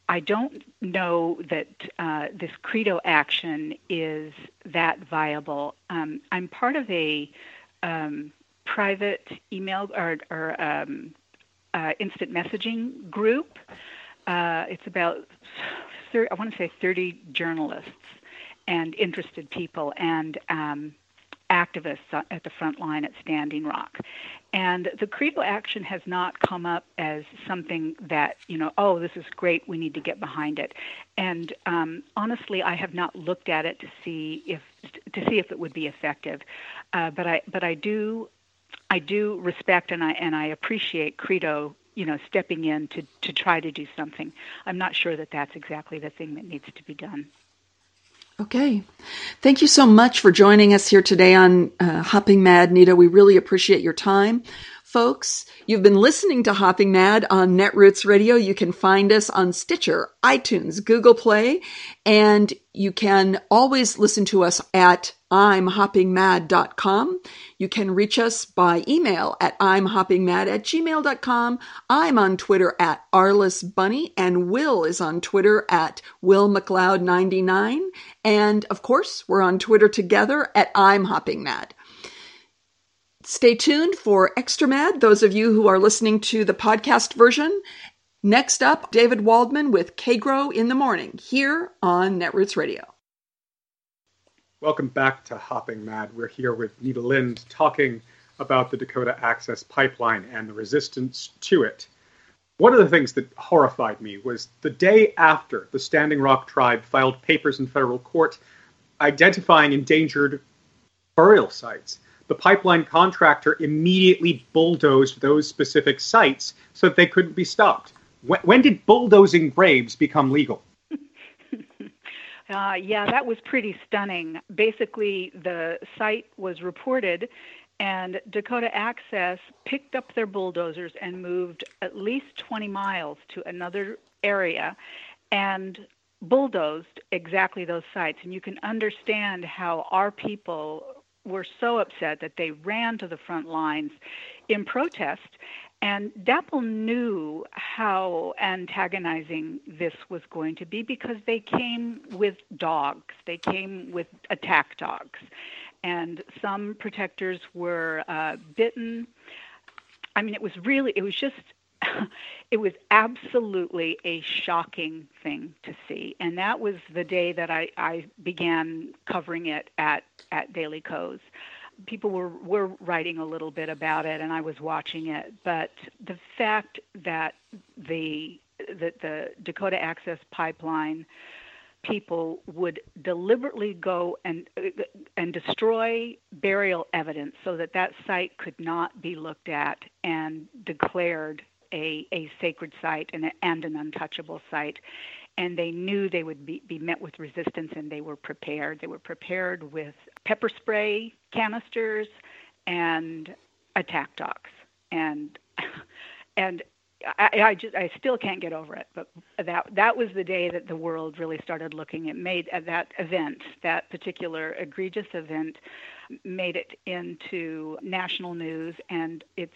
I don't know that uh, this credo action is that viable. Um, I'm part of a um, private email or, or um, uh, instant messaging group. Uh, it's about, 30, I want to say 30 journalists and interested people. And um, activists at the front line at Standing Rock. And the Credo action has not come up as something that, you know, oh, this is great, we need to get behind it. And um, honestly, I have not looked at it to see if to see if it would be effective. Uh, but I but I do I do respect and I and I appreciate Credo you know stepping in to to try to do something. I'm not sure that that's exactly the thing that needs to be done. Okay. Thank you so much for joining us here today on uh, Hopping Mad, Neeta. We really appreciate your time. Folks. You've been listening to Hopping Mad on Netroots Radio. You can find us on Stitcher, iTunes, Google Play, and you can always listen to us at imhoppingmad.com. You can reach us by email at imhoppingmad at gmail.com. I'm on Twitter at arlissbunny, and Will is on Twitter at willmcleod99. And of course, we're on Twitter together at I'm Mad. Stay tuned for Extra Mad, those of you who are listening to the podcast version. Next up, David Waldman with Kagro in the Morning here on Netroots Radio. Welcome back to Hopping Mad. We're here with Neeta Lind talking about the Dakota Access Pipeline and the resistance to it. One of the things that horrified me was the day after the Standing Rock tribe filed papers in federal court identifying endangered burial sites the pipeline contractor immediately bulldozed those specific sites so that they couldn't be stopped. When, when did bulldozing graves become legal? Uh, yeah, that was pretty stunning. Basically, the site was reported, and Dakota Access picked up their bulldozers and moved at least 20 miles to another area and bulldozed exactly those sites. And you can understand how our people were so upset that they ran to the front lines in protest. And DAPL knew how antagonizing this was going to be because they came with dogs. They came with attack dogs. And some protectors were uh, bitten. I mean, it was really, it was just it was absolutely a shocking thing to see. And that was the day that I, I began covering it at, at Daily Kos. People were, were writing a little bit about it and I was watching it. But the fact that the, that the Dakota Access Pipeline people would deliberately go and and destroy burial evidence so that that site could not be looked at and declared a, a sacred site and, a, and an untouchable site. And they knew they would be, be met with resistance and they were prepared. They were prepared with pepper spray canisters and attack dogs. And, and I, I just I still can't get over it. But that that was the day that the world really started looking. It made uh, that event, that particular egregious event, made it into national news, and it's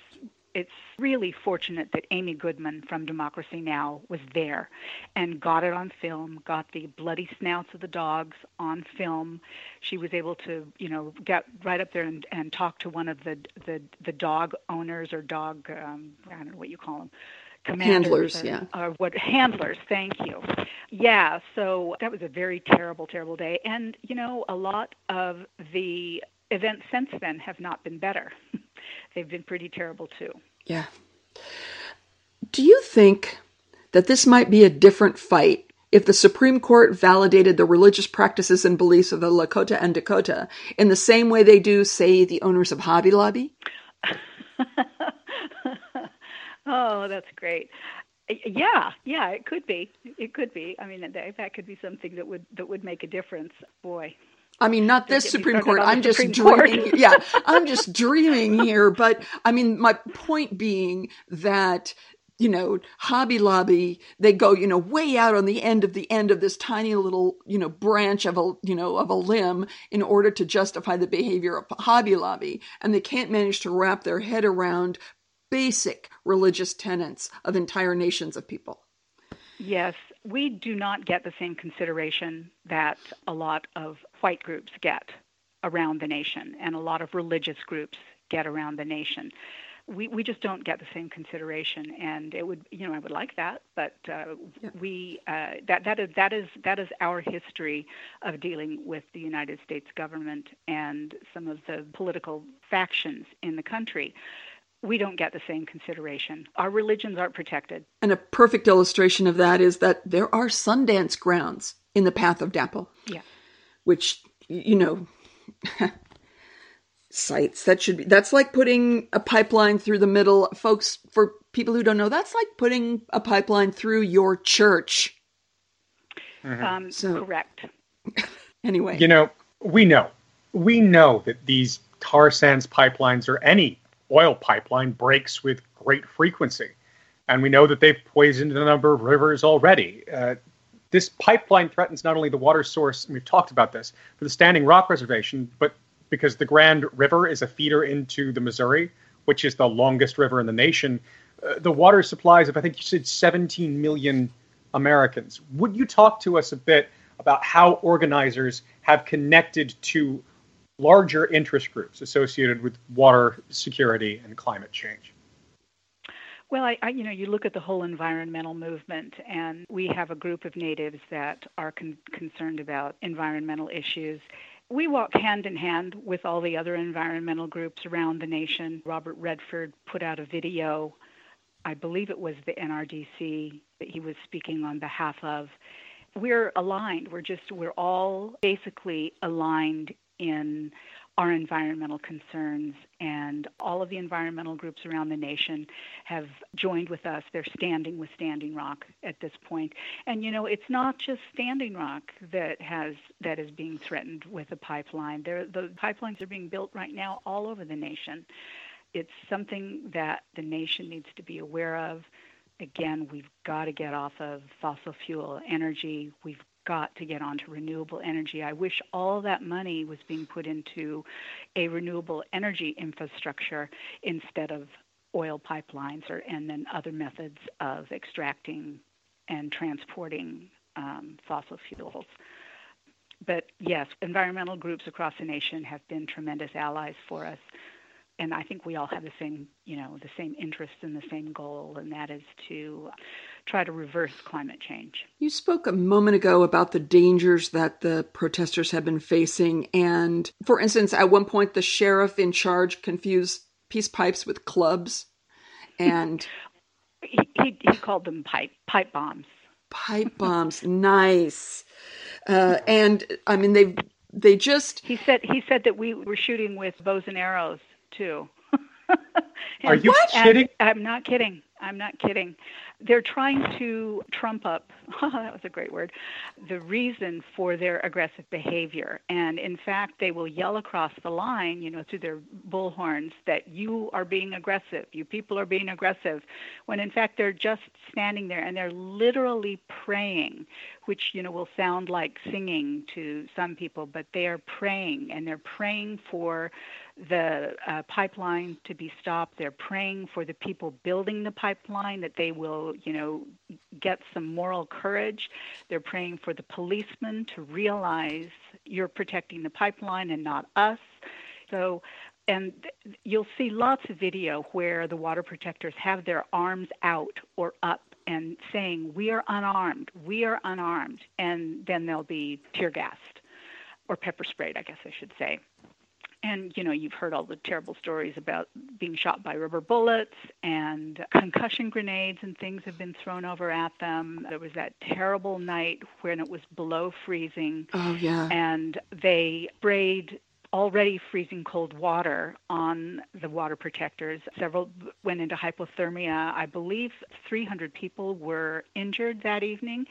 it's really fortunate that Amy Goodman from Democracy Now! was there and got it on film, got the bloody snouts of the dogs on film. She was able to, you know, get right up there and, and talk to one of the, the, the dog owners or dog, um, I don't know what you call them. Handlers, or, yeah. Or what handlers? Thank you. Yeah, so that was a very terrible, terrible day, and you know, a lot of the events since then have not been better. they've been pretty terrible too. Yeah. Do you think that this might be a different fight if the Supreme Court validated the religious practices and beliefs of the Lakota and Dakota in the same way they do, say, the owners of Hobby Lobby? oh, that's great. Yeah, yeah, it could be. It could be. I mean, that, that could be something that would that would make a difference. Boy, I mean, not this Supreme Court. I'm just Supreme dreaming. yeah, I'm just dreaming here. But I mean, my point being that you know, Hobby Lobby, they go, you know, way out on the end of the end of this tiny little, you know, branch of a, you know, of a limb in order to justify the behavior of Hobby Lobby. And they can't manage to wrap their head around basic religious tenets of entire nations of people. Yes, we do not get the same consideration that a lot of white groups get around the nation and a lot of religious groups get around the nation. We, we just don't get the same consideration, and it would you know I would like that, but uh, yeah. we uh, that that is that is that is our history of dealing with the United States government and some of the political factions in the country we don't get the same consideration. Our religions aren't protected. And a perfect illustration of that is that there are Sundance grounds in the path of DAPL. Yeah. Which, you know, sites that should be, that's like putting a pipeline through the middle. Folks, for people who don't know, that's like putting a pipeline through your church. Mm-hmm. Um, so, correct. anyway. You know, we know, we know that these tar sands pipelines or any oil pipeline breaks with great frequency. And we know that they've poisoned a number of rivers already. Uh, this pipeline threatens not only the water source, and we've talked about this, for the Standing Rock Reservation, but because the Grand River is a feeder into the Missouri, which is the longest river in the nation, uh, the water supplies of, I think you said 17 million Americans. Would you talk to us a bit about how organizers have connected to larger interest groups associated with water security and climate change? Well, I, I, you know, you look at the whole environmental movement, and we have a group of natives that are con- concerned about environmental issues. We walk hand in hand with all the other environmental groups around the nation. Robert Redford put out a video, I believe it was the NRDC that he was speaking on behalf of. We're aligned. We're just, we're all basically aligned in our environmental concerns, and all of the environmental groups around the nation have joined with us. They're standing with Standing Rock at this point. And you know, it's not just Standing Rock that has that is being threatened with a pipeline. There, the pipelines are being built right now all over the nation. It's something that the nation needs to be aware of. Again, we've got to get off of fossil fuel energy. We've got to get onto renewable energy. I wish all that money was being put into a renewable energy infrastructure instead of oil pipelines or and then other methods of extracting and transporting um, fossil fuels. But yes, environmental groups across the nation have been tremendous allies for us and I think we all have the same, you know, the same interest and the same goal, and that is to try to reverse climate change. You spoke a moment ago about the dangers that the protesters have been facing, and for instance, at one point, the sheriff in charge confused peace pipes with clubs, and he, he, he called them pipe pipe bombs. Pipe bombs, nice. Uh, and I mean, they they just he said he said that we were shooting with bows and arrows too. Are you kidding? I'm not kidding. I'm not kidding. They're trying to trump up, that was a great word, the reason for their aggressive behavior. And in fact, they will yell across the line, you know, through their bullhorns that you are being aggressive, you people are being aggressive, when in fact they're just standing there and they're literally praying, which, you know, will sound like singing to some people, but they are praying and they're praying for the uh, pipeline to be stopped. They're praying for the people building the pipeline that they will, you know, get some moral courage. They're praying for the policemen to realize you're protecting the pipeline and not us. So, and you'll see lots of video where the water protectors have their arms out or up and saying, We are unarmed, we are unarmed. And then they'll be tear gassed or pepper sprayed, I guess I should say and you know you've heard all the terrible stories about being shot by rubber bullets and concussion grenades and things have been thrown over at them. There was that terrible night when it was below freezing. Oh yeah. And they sprayed already freezing cold water on the water protectors. Several went into hypothermia. I believe 300 people were injured that evening,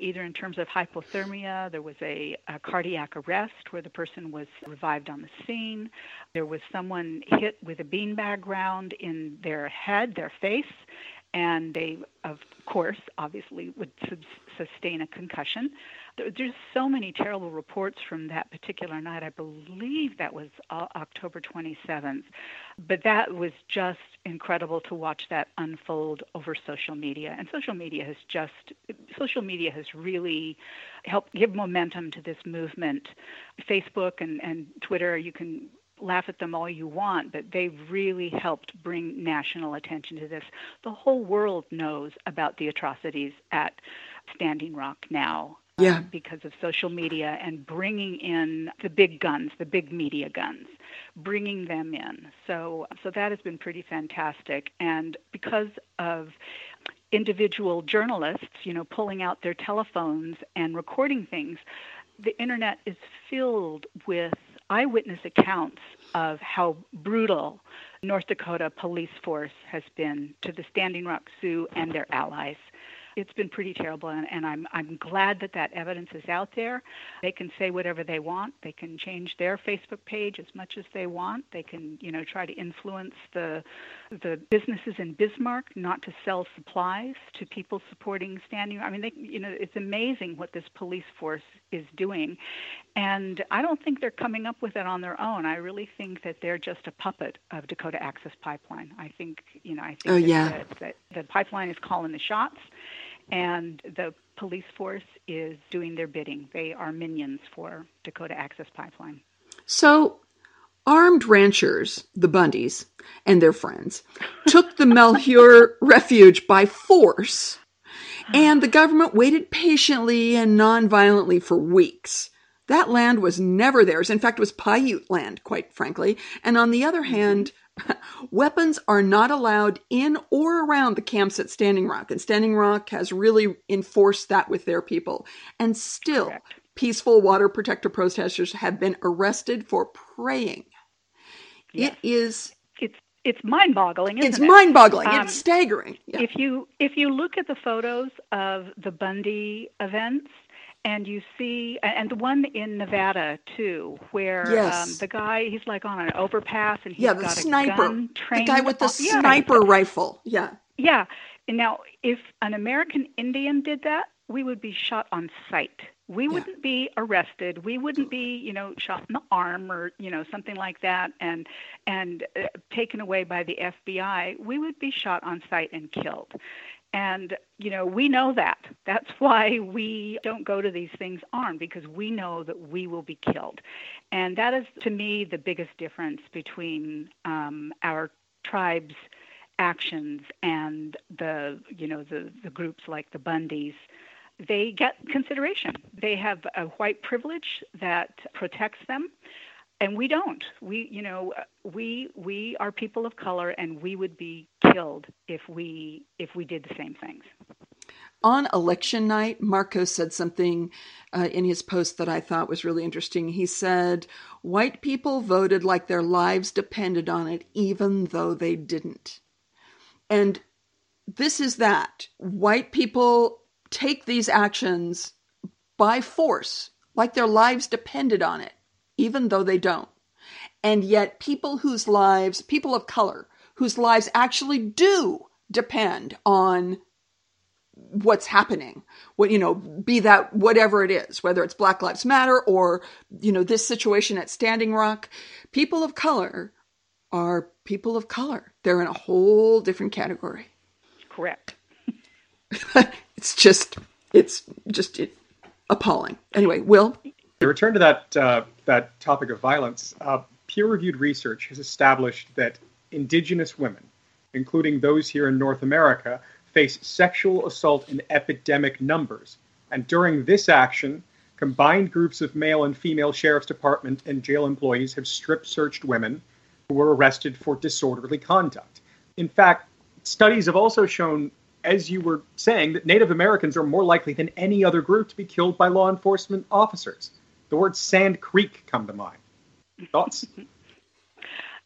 either in terms of hypothermia, there was a, a cardiac arrest where the person was revived on the scene. There was someone hit with a beanbag round in their head, their face, and they, of course, obviously would sustain a concussion. There's so many terrible reports from that particular night. I believe that was uh, October 27th. But that was just incredible to watch that unfold over social media. And social media has just, social media has really helped give momentum to this movement. Facebook and, and Twitter, you can laugh at them all you want, but they've really helped bring national attention to this. The whole world knows about the atrocities at Standing Rock now yeah. Um, because of social media and bringing in the big guns, the big media guns, bringing them in. So, so that has been pretty fantastic. And because of individual journalists, you know, pulling out their telephones and recording things, the internet is filled with eyewitness accounts of how brutal North Dakota police force has been to the Standing Rock Sioux and their allies it's been pretty terrible, and, and I'm I'm glad that that evidence is out there. They can say whatever they want. They can change their Facebook page as much as they want. They can you know try to influence the the businesses in Bismarck not to sell supplies to people supporting standing. I mean, they you know it's amazing what this police force is doing, and I don't think they're coming up with it on their own. I really think that they're just a puppet of Dakota Access Pipeline. I think you know I think oh, yeah. that, that the pipeline is calling the shots and the police force is doing their bidding. They are minions for Dakota Access Pipeline. So, armed ranchers, the Bundys, and their friends, took the Malheur refuge by force, and the government waited patiently and nonviolently for weeks. That land was never theirs. In fact, it was Paiute land, quite frankly. And on the other mm-hmm. hand, Weapons are not allowed in or around the camps at Standing Rock, and Standing Rock has really enforced that with their people. And still, Correct. peaceful water protector protesters have been arrested for praying. Yes. It is. It's it's mind-boggling, isn't It's it? mind-boggling. Um, it's staggering. Yeah. If you if you look at the photos of the Bundy events, and you see and the one in Nevada too, where um, the guy he's like on an overpass and he's yeah, the got a sniper, gun the trained guy with the yeah. sniper rifle. Yeah, Yeah. And Now, if an American Indian did that, we would be shot on sight. We wouldn't be arrested. We wouldn't be, you know, shot in the arm or, you know, something like that and and uh, taken away by the FBI. We would be shot on sight and killed. And, you know, we know that. That's why we don't go to these things armed because we know that we will be killed. And that is, to me, the biggest difference between um, our tribes' actions and the, you know, the, the groups like the Bundys. They get consideration. They have a white privilege that protects them and we don't we you know we we are people of color and we would be killed if we if we did the same things on election night, Marco said something uh, in his post that I thought was really interesting. He said, White people voted like their lives depended on it, even though they didn't. And this is that. White people take these actions by force, like their lives depended on it, even though they don't. And yet, people whose lives, people of color, whose lives actually do depend on what's happening. What you know be that whatever it is whether it's black lives matter or you know this situation at standing rock people of color are people of color. They're in a whole different category. Correct. It's just it's just it, appalling. Anyway will? To return to that uh, that topic of violence, uh, peer-reviewed research has established that Indigenous women, including those here in North America, face sexual assault in epidemic numbers. And during this action, combined groups of male and female sheriff's department and jail employees have strip searched women who were arrested for disorderly conduct. In fact, studies have also shown, as you were saying, that Native Americans are more likely than any other group to be killed by law enforcement officers. The words Sand Creek come to mind. Thoughts?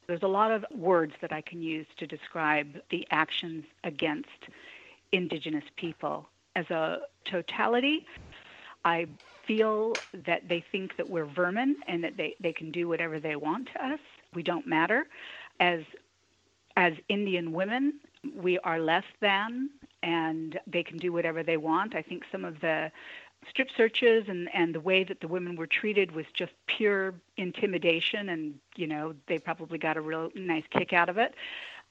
there's a lot of words that i can use to describe the actions against indigenous people. As a totality i feel that they think that we're vermin and that they, they can do whatever they want to us. We don't matter. As as indian women we are less than and they can do whatever they want. I think some of the strip searches and, and the way that the women were treated was just pure intimidation and you know they probably got a real nice kick out of it.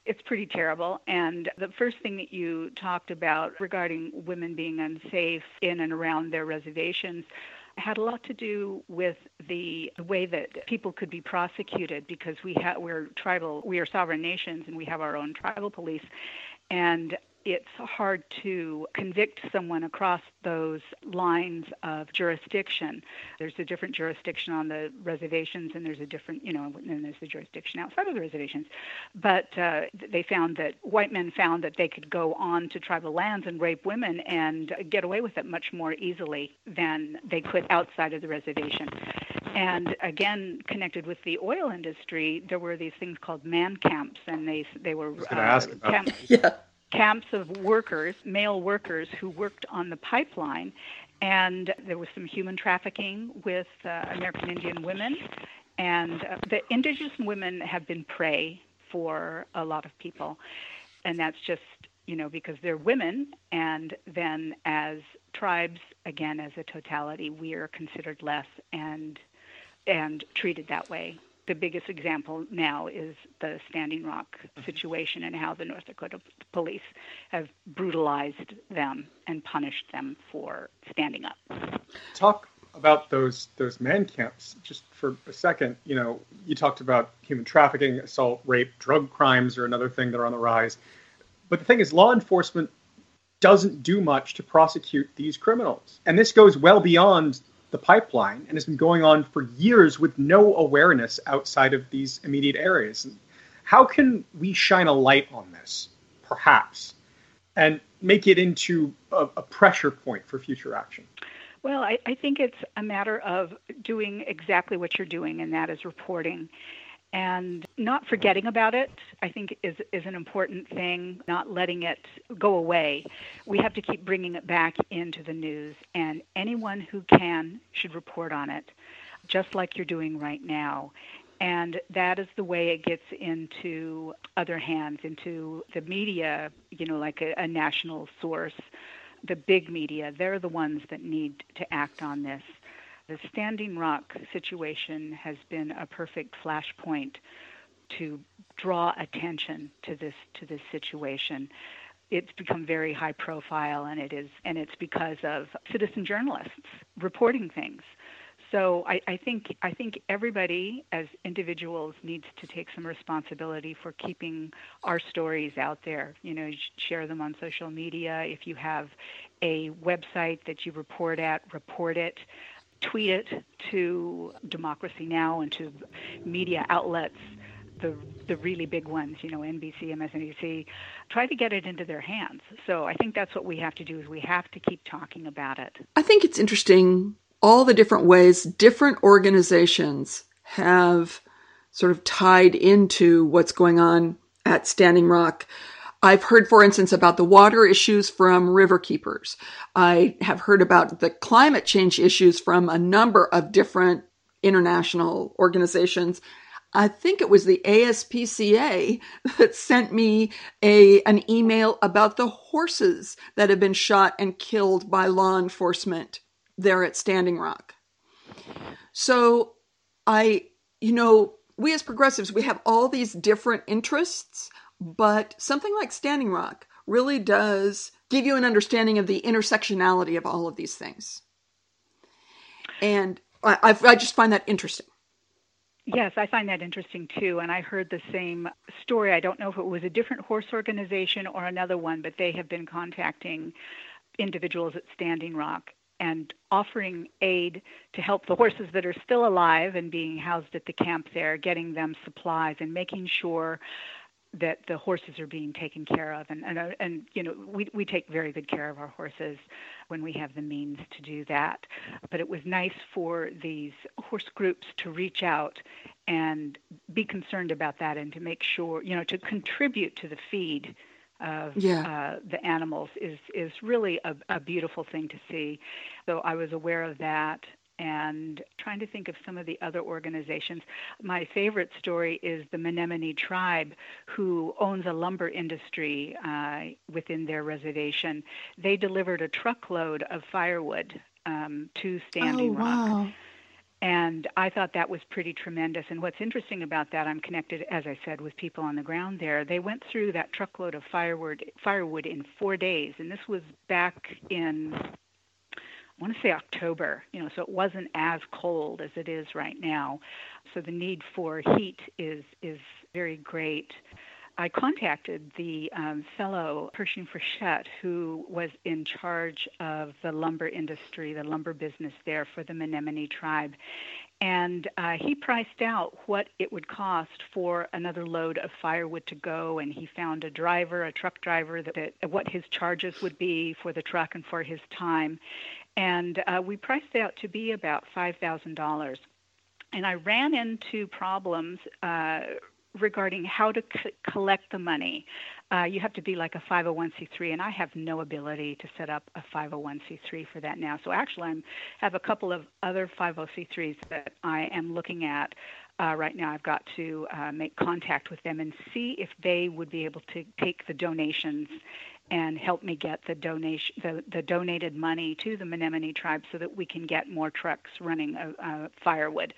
It's pretty terrible. And the first thing that you talked about regarding women being unsafe in and around their reservations had a lot to do with the, way that people could be prosecuted because we ha- we're tribal we are sovereign nations and we have our own tribal police. And it's hard to convict someone across those lines of jurisdiction. There's a different jurisdiction on the reservations, and there's a different, you know, and there's the jurisdiction outside of the reservations. But uh, they found that white men found that they could go on to tribal lands and rape women and get away with it much more easily than they could outside of the reservation. And again, connected with the oil industry, there were these things called man camps, and they they were was gonna ask about camp, yeah camps of workers, male workers, who worked on the pipeline. And there was some human trafficking with uh, American Indian women. And uh, the indigenous women have been prey for a lot of people. And that's just, you know, because they're women. And then as tribes, again, as a totality, we are considered less and and treated that way the biggest example now is the Standing Rock mm-hmm. situation and how the North Dakota police have brutalized them and punished them for standing up. Talk about those those man camps just for a second. You know, you talked about human trafficking, assault, rape, drug crimes are another thing that are on the rise. But the thing is, law enforcement doesn't do much to prosecute these criminals, and this goes well beyond the pipeline and has been going on for years with no awareness outside of these immediate areas. How can we shine a light on this, perhaps, and make it into a, a pressure point for future action? Well, I, I think it's a matter of doing exactly what you're doing, and that is reporting and not forgetting about it i think is is an important thing not letting it go away. We have to keep bringing it back into the news and anyone who can should report on it just like you're doing right now. And that is the way it gets into other hands into the media you know like a, a national source the big media. They're the ones that need to act on this the Standing Rock situation has been a perfect flashpoint to draw attention to this to this situation. It's become very high profile, and it is, and it's because of citizen journalists reporting things. So I, I think I think everybody as individuals needs to take some responsibility for keeping our stories out there. You know, share them on social media. If you have a website that you report at, report it tweet it to Democracy Now! and to media outlets, the the really big ones, you know, NBC, MSNBC, try to get it into their hands. So I think that's what we have to do is we have to keep talking about it. I think it's interesting all the different ways different organizations have sort of tied into what's going on at Standing Rock. I've heard, for instance, about the water issues from river keepers. I have heard about the climate change issues from a number of different international organizations. I think it was the ASPCA that sent me a an email about the horses that have been shot and killed by law enforcement there at Standing Rock. So I, you know, we as progressives, we have all these different interests but something like Standing Rock really does give you an understanding of the intersectionality of all of these things. And I, I've, just find that interesting. Yes, I find that interesting too. And I heard the same story. I don't know if it was a different horse organization or another one, but they have been contacting individuals at Standing Rock and offering aid to help the horses that are still alive and being housed at the camp there, getting them supplies and making sure that the horses are being taken care of. And and, uh, and you know we we take very good care of our horses when we have the means to do that. But it was nice for these horse groups to reach out and be concerned about that and to make sure you know to contribute to the feed of yeah. uh, the animals is is really a, a beautiful thing to see. So I was aware of that and trying to think of some of the other organizations. My favorite story is the Menominee tribe, who owns a lumber industry uh, within their reservation. They delivered a truckload of firewood um, to Standing oh, wow. Rock. And I thought that was pretty tremendous. And what's interesting about that, I'm connected, as I said, with people on the ground there. They went through that truckload of firewood, firewood in four days, and this was back in I want to say October, you know, so it wasn't as cold as it is right now. So the need for heat is is very great. I contacted the um, fellow Pershing Frechette who was in charge of the lumber industry, the lumber business there for the Menominee tribe. And uh, he priced out what it would cost for another load of firewood to go. And he found a driver, a truck driver, that, that what his charges would be for the truck and for his time and uh, we priced out to be about $5,000. And I ran into problems uh, regarding how to c- collect the money. uh, you have to be like a 501c3, and I have no ability to set up a 501c3 for that now. So actually, I have a couple of other 501c3s that I am looking at uh, right now. I've got to uh, make contact with them and see if they would be able to take the donations and help me get the donation the, the donated money to the Menominee tribe so that we can get more trucks running uh, uh, firewood.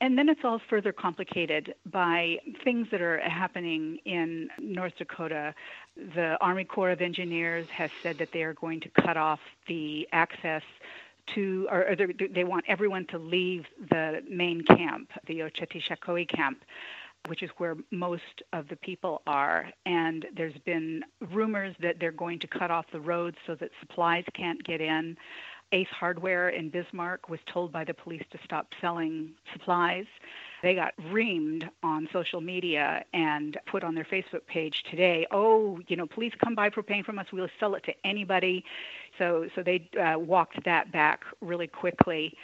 And then it's all further complicated by things that are happening in North Dakota. The Army Corps of Engineers has said that they are going to cut off the access to, or, or they want everyone to leave the main camp, the Oceti camp which is where most of the people are. And there's been rumors that they're going to cut off the roads so that supplies can't get in. Ace Hardware in Bismarck was told by the police to stop selling supplies. They got reamed on social media and put on their Facebook page today, oh, you know, please come buy propane from us. We'll sell it to anybody. So, so they uh, walked that back really quickly.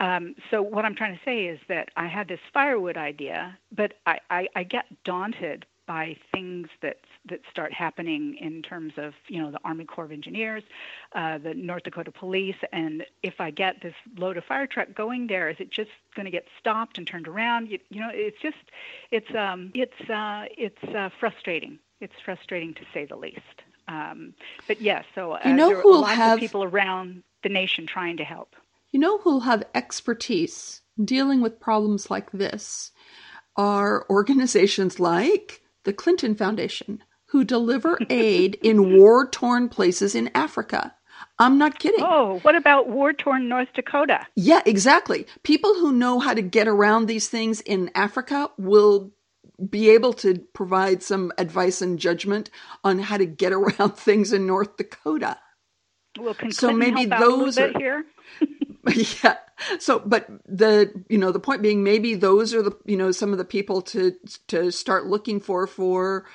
Um, so what I'm trying to say is that I had this firewood idea, but I, I, I get daunted by things that that start happening in terms of you know the Army Corps of Engineers, uh, the North Dakota Police, and if I get this load of fire truck going there, is it just going to get stopped and turned around? You, you know, it's just it's um, it's uh, it's uh, frustrating. It's frustrating to say the least. Um, but yes, yeah, so uh, you know there are lots have... of people around the nation trying to help. You know who'll have expertise dealing with problems like this are organizations like the Clinton Foundation, who deliver aid in war torn places in Africa. I'm not kidding. Oh, what about war torn North Dakota? Yeah, exactly. People who know how to get around these things in Africa will be able to provide some advice and judgment on how to get around things in North Dakota. Well, so maybe those are here. yeah. So, but the you know the point being, maybe those are the you know some of the people to to start looking for for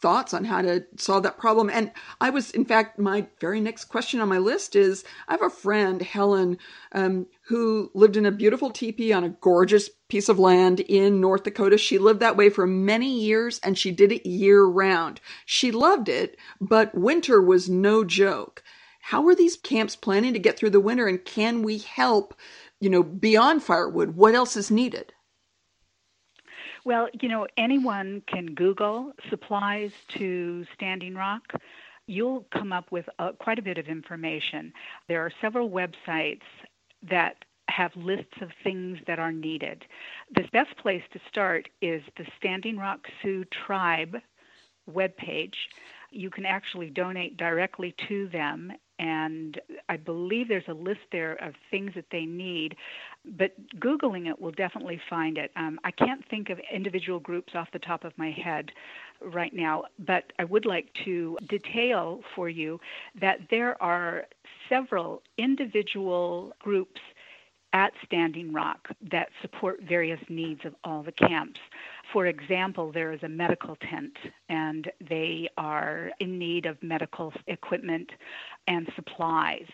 thoughts on how to solve that problem. And I was, in fact, my very next question on my list is I have a friend, Helen, um, who lived in a beautiful teepee on a gorgeous piece of land in North Dakota. She lived that way for many years and she did it year round. She loved it, but winter was no joke. How are these camps planning to get through the winter and can we help, you know, beyond firewood? What else is needed? Well, you know, anyone can Google supplies to Standing Rock. You'll come up with uh, quite a bit of information. There are several websites that have lists of things that are needed. The best place to start is the Standing Rock Sioux Tribe webpage. You can actually donate directly to them and I believe there's a list there of things that they need. But Googling it will definitely find it. Um, I can't think of individual groups off the top of my head right now, but I would like to detail for you that there are several individual groups at Standing Rock that support various needs of all the camps. For example, there is a medical tent, and they are in need of medical equipment and supplies.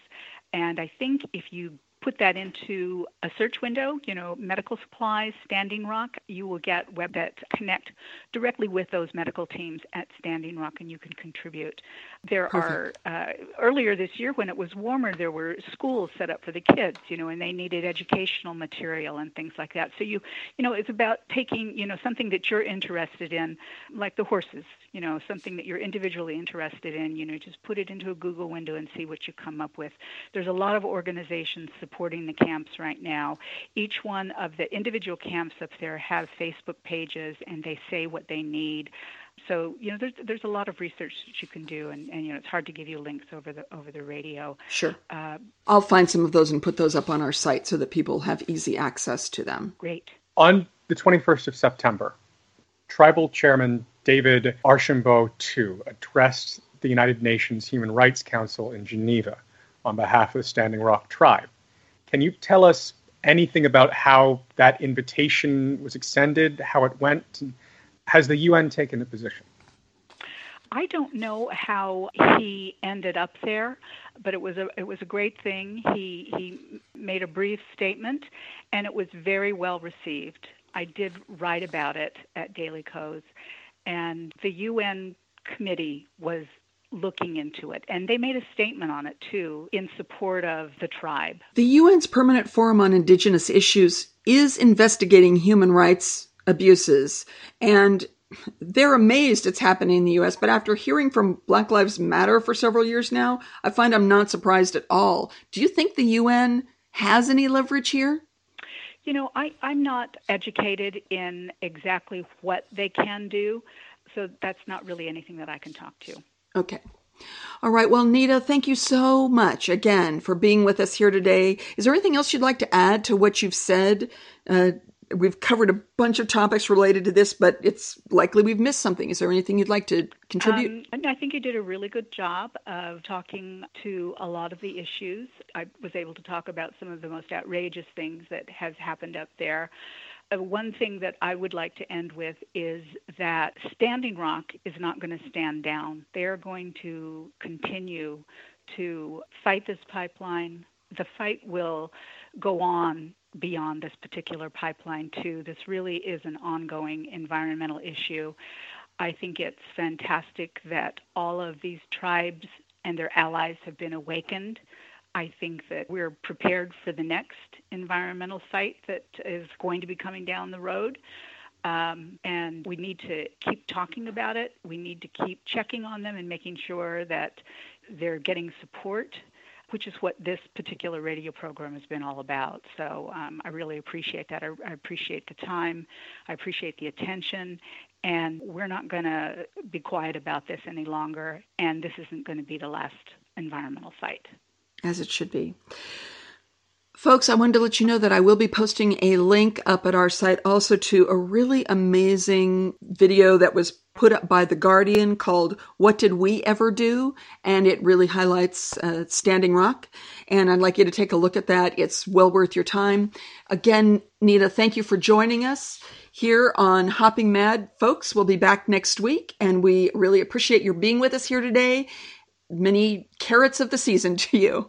And I think if you put that into a search window, you know, medical supplies, Standing Rock, you will get web that connect directly with those medical teams at Standing Rock and you can contribute. There Perfect. are, uh, earlier this year when it was warmer, there were schools set up for the kids, you know, and they needed educational material and things like that. So you, you know, it's about taking, you know, something that you're interested in, like the horses, you know, something that you're individually interested in, you know, just put it into a Google window and see what you come up with. There's a lot of organizations supporting the camps right now. Each one of the individual camps up there have Facebook pages and they say what they need. So you know, there's there's a lot of research that you can do, and, and you know, it's hard to give you links over the over the radio. Sure. Uh, I'll find some of those and put those up on our site so that people have easy access to them. Great. On the 21st of September, Tribal Chairman David Archambault II addressed the United Nations Human Rights Council in Geneva on behalf of the Standing Rock tribe. Can you tell us anything about how that invitation was extended, how it went? Has the UN taken a position? I don't know how he ended up there, but it was a it was a great thing. He he made a brief statement, and it was very well received. I did write about it at Daily Kos, and the UN committee was looking into it. And they made a statement on it too in support of the tribe. The UN's Permanent Forum on Indigenous Issues is investigating human rights abuses and they're amazed it's happening in the US, but after hearing from Black Lives Matter for several years now, I find I'm not surprised at all. Do you think the UN has any leverage here? You know, I, I'm not educated in exactly what they can do, so that's not really anything that I can talk to. Okay. All right. Well, Neeta, thank you so much again for being with us here today. Is there anything else you'd like to add to what you've said? Uh, we've covered a bunch of topics related to this, but it's likely we've missed something. Is there anything you'd like to contribute? Um, I think you did a really good job of talking to a lot of the issues. I was able to talk about some of the most outrageous things that has happened up there. Uh, one thing that I would like to end with is that Standing Rock is not going to stand down. They're going to continue to fight this pipeline. The fight will go on beyond this particular pipeline, too. This really is an ongoing environmental issue. I think it's fantastic that all of these tribes and their allies have been awakened I think that we're prepared for the next environmental site that is going to be coming down the road. Um, and we need to keep talking about it. We need to keep checking on them and making sure that they're getting support, which is what this particular radio program has been all about. So um, I really appreciate that. I, I appreciate the time. I appreciate the attention. And we're not going to be quiet about this any longer. And this isn't going to be the last environmental site as it should be. Folks, I wanted to let you know that I will be posting a link up at our site also to a really amazing video that was put up by The Guardian called What Did We Ever Do? And it really highlights uh, Standing Rock. And I'd like you to take a look at that. It's well worth your time. Again, Neeta, thank you for joining us here on Hopping Mad. Folks, we'll be back next week, and we really appreciate your being with us here today many carrots of the season to you.